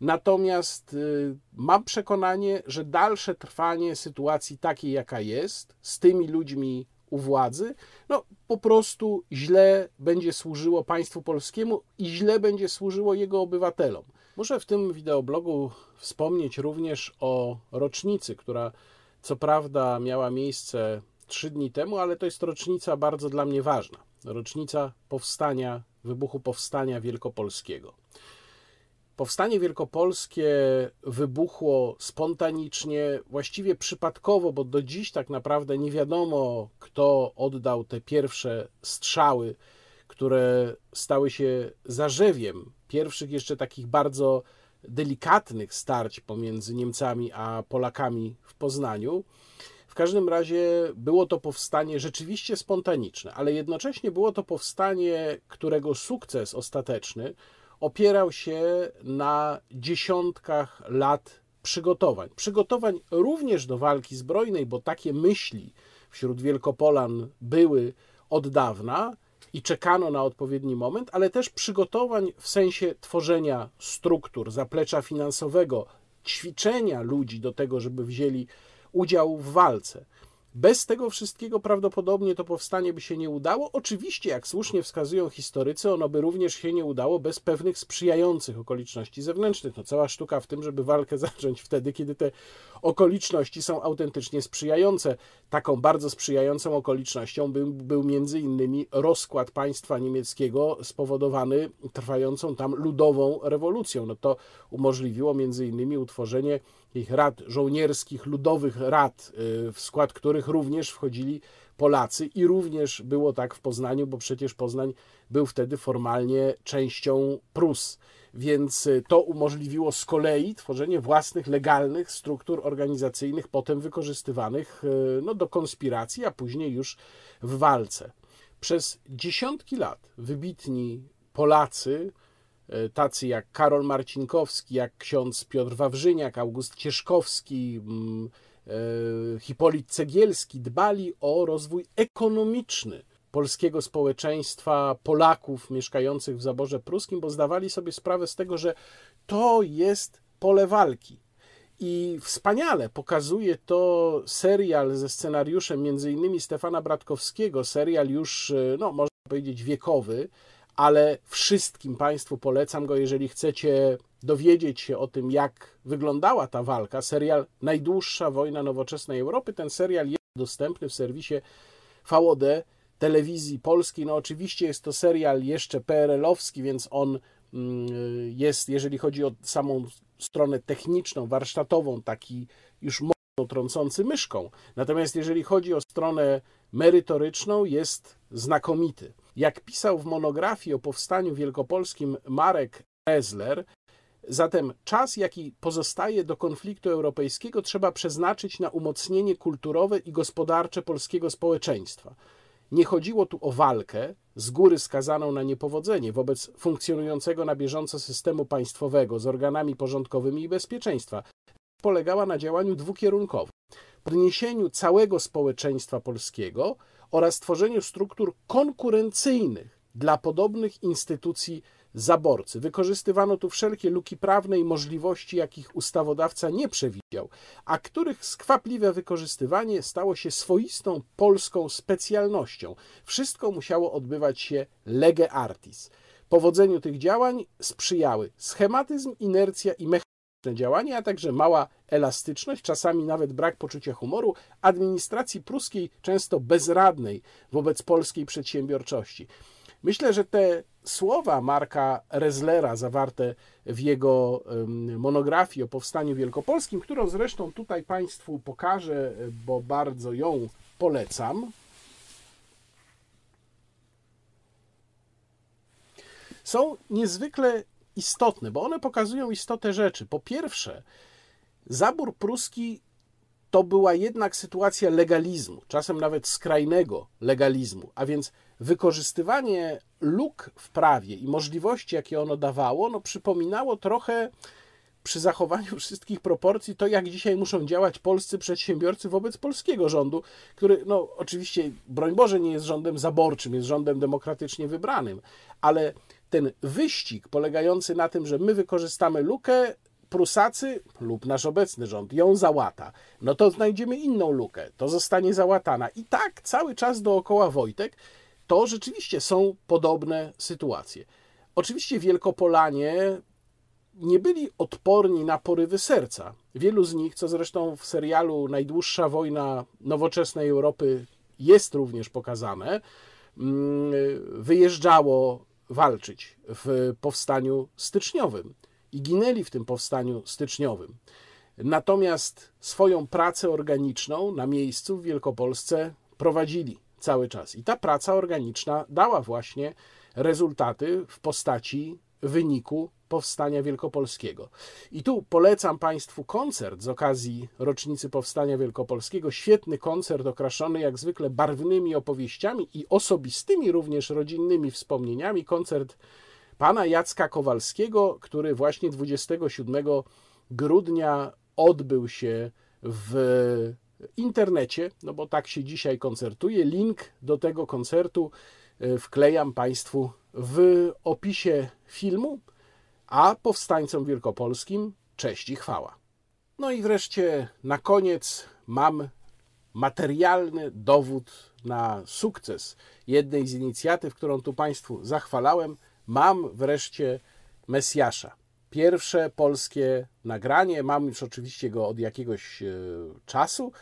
Natomiast y, mam przekonanie, że dalsze trwanie sytuacji takiej, jaka jest, z tymi ludźmi u władzy, no po prostu źle będzie służyło państwu polskiemu i źle będzie służyło jego obywatelom. Muszę w tym wideoblogu wspomnieć również o rocznicy, która co prawda miała miejsce trzy dni temu, ale to jest rocznica bardzo dla mnie ważna. Rocznica powstania, wybuchu powstania wielkopolskiego. Powstanie wielkopolskie wybuchło spontanicznie, właściwie przypadkowo, bo do dziś tak naprawdę nie wiadomo, kto oddał te pierwsze strzały, które stały się zarzewiem pierwszych jeszcze takich bardzo delikatnych starć pomiędzy Niemcami a Polakami w Poznaniu. W każdym razie było to powstanie rzeczywiście spontaniczne, ale jednocześnie było to powstanie, którego sukces ostateczny opierał się na dziesiątkach lat przygotowań. Przygotowań również do walki zbrojnej, bo takie myśli wśród Wielkopolan były od dawna i czekano na odpowiedni moment, ale też przygotowań w sensie tworzenia struktur, zaplecza finansowego, ćwiczenia ludzi do tego, żeby wzięli udział w walce. Bez tego wszystkiego prawdopodobnie to powstanie by się nie udało. Oczywiście, jak słusznie wskazują historycy, ono by również się nie udało bez pewnych sprzyjających okoliczności zewnętrznych. No, cała sztuka w tym, żeby walkę [LAUGHS] zacząć wtedy, kiedy te okoliczności są autentycznie sprzyjające. Taką bardzo sprzyjającą okolicznością był, był między innymi rozkład państwa niemieckiego spowodowany trwającą tam ludową rewolucją. No to umożliwiło między innymi utworzenie ich rad żołnierskich, ludowych rad, y, w skład których również wchodzili Polacy i również było tak w Poznaniu, bo przecież Poznań był wtedy formalnie częścią Prus. Więc y, to umożliwiło z kolei tworzenie własnych, legalnych struktur organizacyjnych, potem wykorzystywanych y, no, do konspiracji, a później już w walce. Przez dziesiątki lat wybitni Polacy, tacy jak Karol Marcinkowski, jak ksiądz Piotr Wawrzyniak, August Cieszkowski, mm, e, Hipolit Cegielski dbali o rozwój ekonomiczny polskiego społeczeństwa, Polaków mieszkających w zaborze pruskim, bo zdawali sobie sprawę z tego, że to jest pole walki. I wspaniale pokazuje to serial ze scenariuszem między innymi Stefana Bratkowskiego, serial już, e, no, można powiedzieć, wiekowy, ale wszystkim Państwu polecam go, jeżeli chcecie dowiedzieć się o tym, jak wyglądała ta walka. Serial Najdłuższa wojna nowoczesnej Europy. Ten serial jest dostępny w serwisie VOD telewizji polskiej. No oczywiście jest to serial jeszcze PRL-owski, więc on mm, jest, jeżeli chodzi o samą stronę techniczną, warsztatową, taki już mocno trącący myszką. Natomiast jeżeli chodzi o stronę merytoryczną, jest znakomity. Jak pisał w monografii o powstaniu wielkopolskim Marek Esler, zatem czas, jaki pozostaje do konfliktu europejskiego, trzeba przeznaczyć na umocnienie kulturowe i gospodarcze polskiego społeczeństwa. Nie chodziło tu o walkę z góry skazaną na niepowodzenie wobec funkcjonującego na bieżąco systemu państwowego z organami porządkowymi i bezpieczeństwa. Polegała na działaniu dwukierunkowym podniesieniu całego społeczeństwa polskiego oraz tworzeniu struktur konkurencyjnych dla podobnych instytucji zaborcy. Wykorzystywano tu wszelkie luki prawne i możliwości, jakich ustawodawca nie przewidział, a których skwapliwe wykorzystywanie stało się swoistą polską specjalnością. Wszystko musiało odbywać się lege artis. Powodzeniu tych działań sprzyjały schematyzm, inercja i mechanizm działanie, a także mała elastyczność, czasami nawet brak poczucia humoru administracji pruskiej, często bezradnej wobec polskiej przedsiębiorczości. Myślę, że te słowa Marka Rezlera zawarte w jego monografii o powstaniu wielkopolskim, którą zresztą tutaj Państwu pokażę, bo bardzo ją polecam. Są niezwykle istotne, bo one pokazują istotę rzeczy. Po pierwsze, zabór pruski to była jednak sytuacja legalizmu, czasem nawet skrajnego legalizmu, a więc wykorzystywanie luk w prawie i możliwości, jakie ono dawało, no przypominało trochę przy zachowaniu wszystkich proporcji to, jak dzisiaj muszą działać polscy przedsiębiorcy wobec polskiego rządu, który, no oczywiście, broń Boże, nie jest rządem zaborczym, jest rządem demokratycznie wybranym, ale ten wyścig polegający na tym, że my wykorzystamy lukę, Prusacy lub nasz obecny rząd ją załata, no to znajdziemy inną lukę, to zostanie załatana. I tak cały czas dookoła Wojtek, to rzeczywiście są podobne sytuacje. Oczywiście Wielkopolanie nie byli odporni na porywy serca. Wielu z nich, co zresztą w serialu Najdłuższa wojna nowoczesnej Europy jest również pokazane, mm, wyjeżdżało walczyć w powstaniu styczniowym i ginęli w tym powstaniu styczniowym. Natomiast swoją pracę organiczną na miejscu w Wielkopolsce prowadzili cały czas. I ta praca organiczna dała właśnie rezultaty w postaci wyniku Powstania Wielkopolskiego. I tu polecam Państwu koncert z okazji rocznicy Powstania Wielkopolskiego. Świetny koncert okraszony jak zwykle barwnymi opowieściami i osobistymi również rodzinnymi wspomnieniami. Koncert pana Jacka Kowalskiego, który właśnie 27 grudnia odbył się w internecie, no bo tak się dzisiaj koncertuje. Link do tego koncertu e, wklejam Państwu w opisie filmu a powstańcom wielkopolskim cześć i chwała. No i wreszcie na koniec mam materialny dowód na sukces jednej z inicjatyw, którą tu Państwu zachwalałem. Mam wreszcie Mesjasza. Pierwsze polskie nagranie, mam już oczywiście go od jakiegoś e, czasu,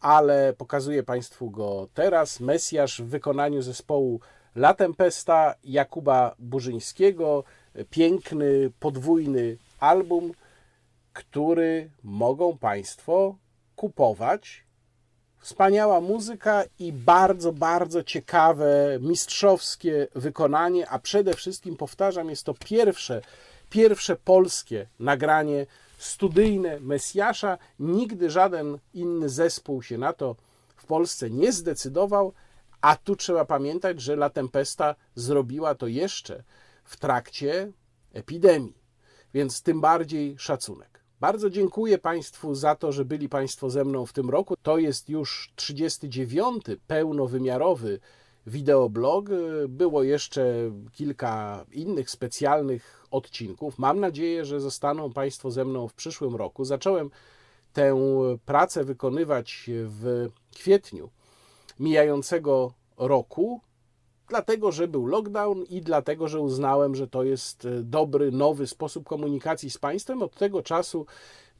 ale pokazuję Państwu go teraz. Mesjasz w wykonaniu zespołu La Tempesta Jakuba Burzyńskiego, piękny, podwójny album, który mogą Państwo kupować. Wspaniała muzyka i bardzo, bardzo ciekawe, mistrzowskie wykonanie, a przede wszystkim, powtarzam, jest to pierwsze, pierwsze polskie nagranie studyjne Mesjasza. Nigdy żaden inny zespół się na to w Polsce nie zdecydował, a tu trzeba pamiętać, że La Tempesta zrobiła to jeszcze w trakcie epidemii, więc tym bardziej szacunek. Bardzo dziękuję Państwu za to, że byli Państwo ze mną w tym roku. To jest już 39. pełnowymiarowy wideoblog. Było jeszcze kilka innych specjalnych odcinków. Mam nadzieję, że zostaną Państwo ze mną w przyszłym roku. Zacząłem tę pracę wykonywać w kwietniu mijającego roku dlatego że był lockdown i dlatego, że uznałem, że to jest e, dobry, nowy sposób komunikacji z państwem. Od tego czasu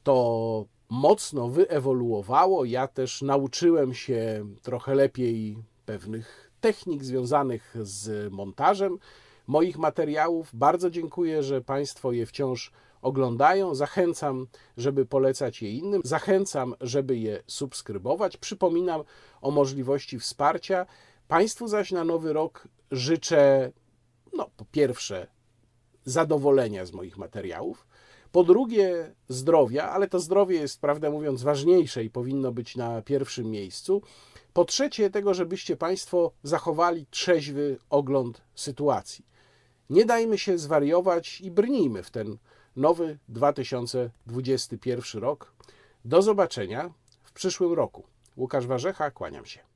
to mocno wyewoluowało. Ja też nauczyłem się trochę lepiej pewnych technik związanych z montażem moich materiałów. Bardzo dziękuję, że Państwo je wciąż oglądają. Zachęcam, żeby polecać je innym. Zachęcam, żeby je subskrybować. Przypominam o możliwości wsparcia. Państwu zaś na nowy rok życzę, no, po pierwsze, zadowolenia z moich materiałów, po drugie, zdrowia, ale to zdrowie jest, prawdę mówiąc, ważniejsze i powinno być na pierwszym miejscu. Po trzecie, tego, żebyście Państwo zachowali trzeźwy ogląd sytuacji. Nie dajmy się zwariować i brnijmy w ten nowy 2021 rok. Do zobaczenia w przyszłym roku. Łukasz Warzecha, kłaniam się.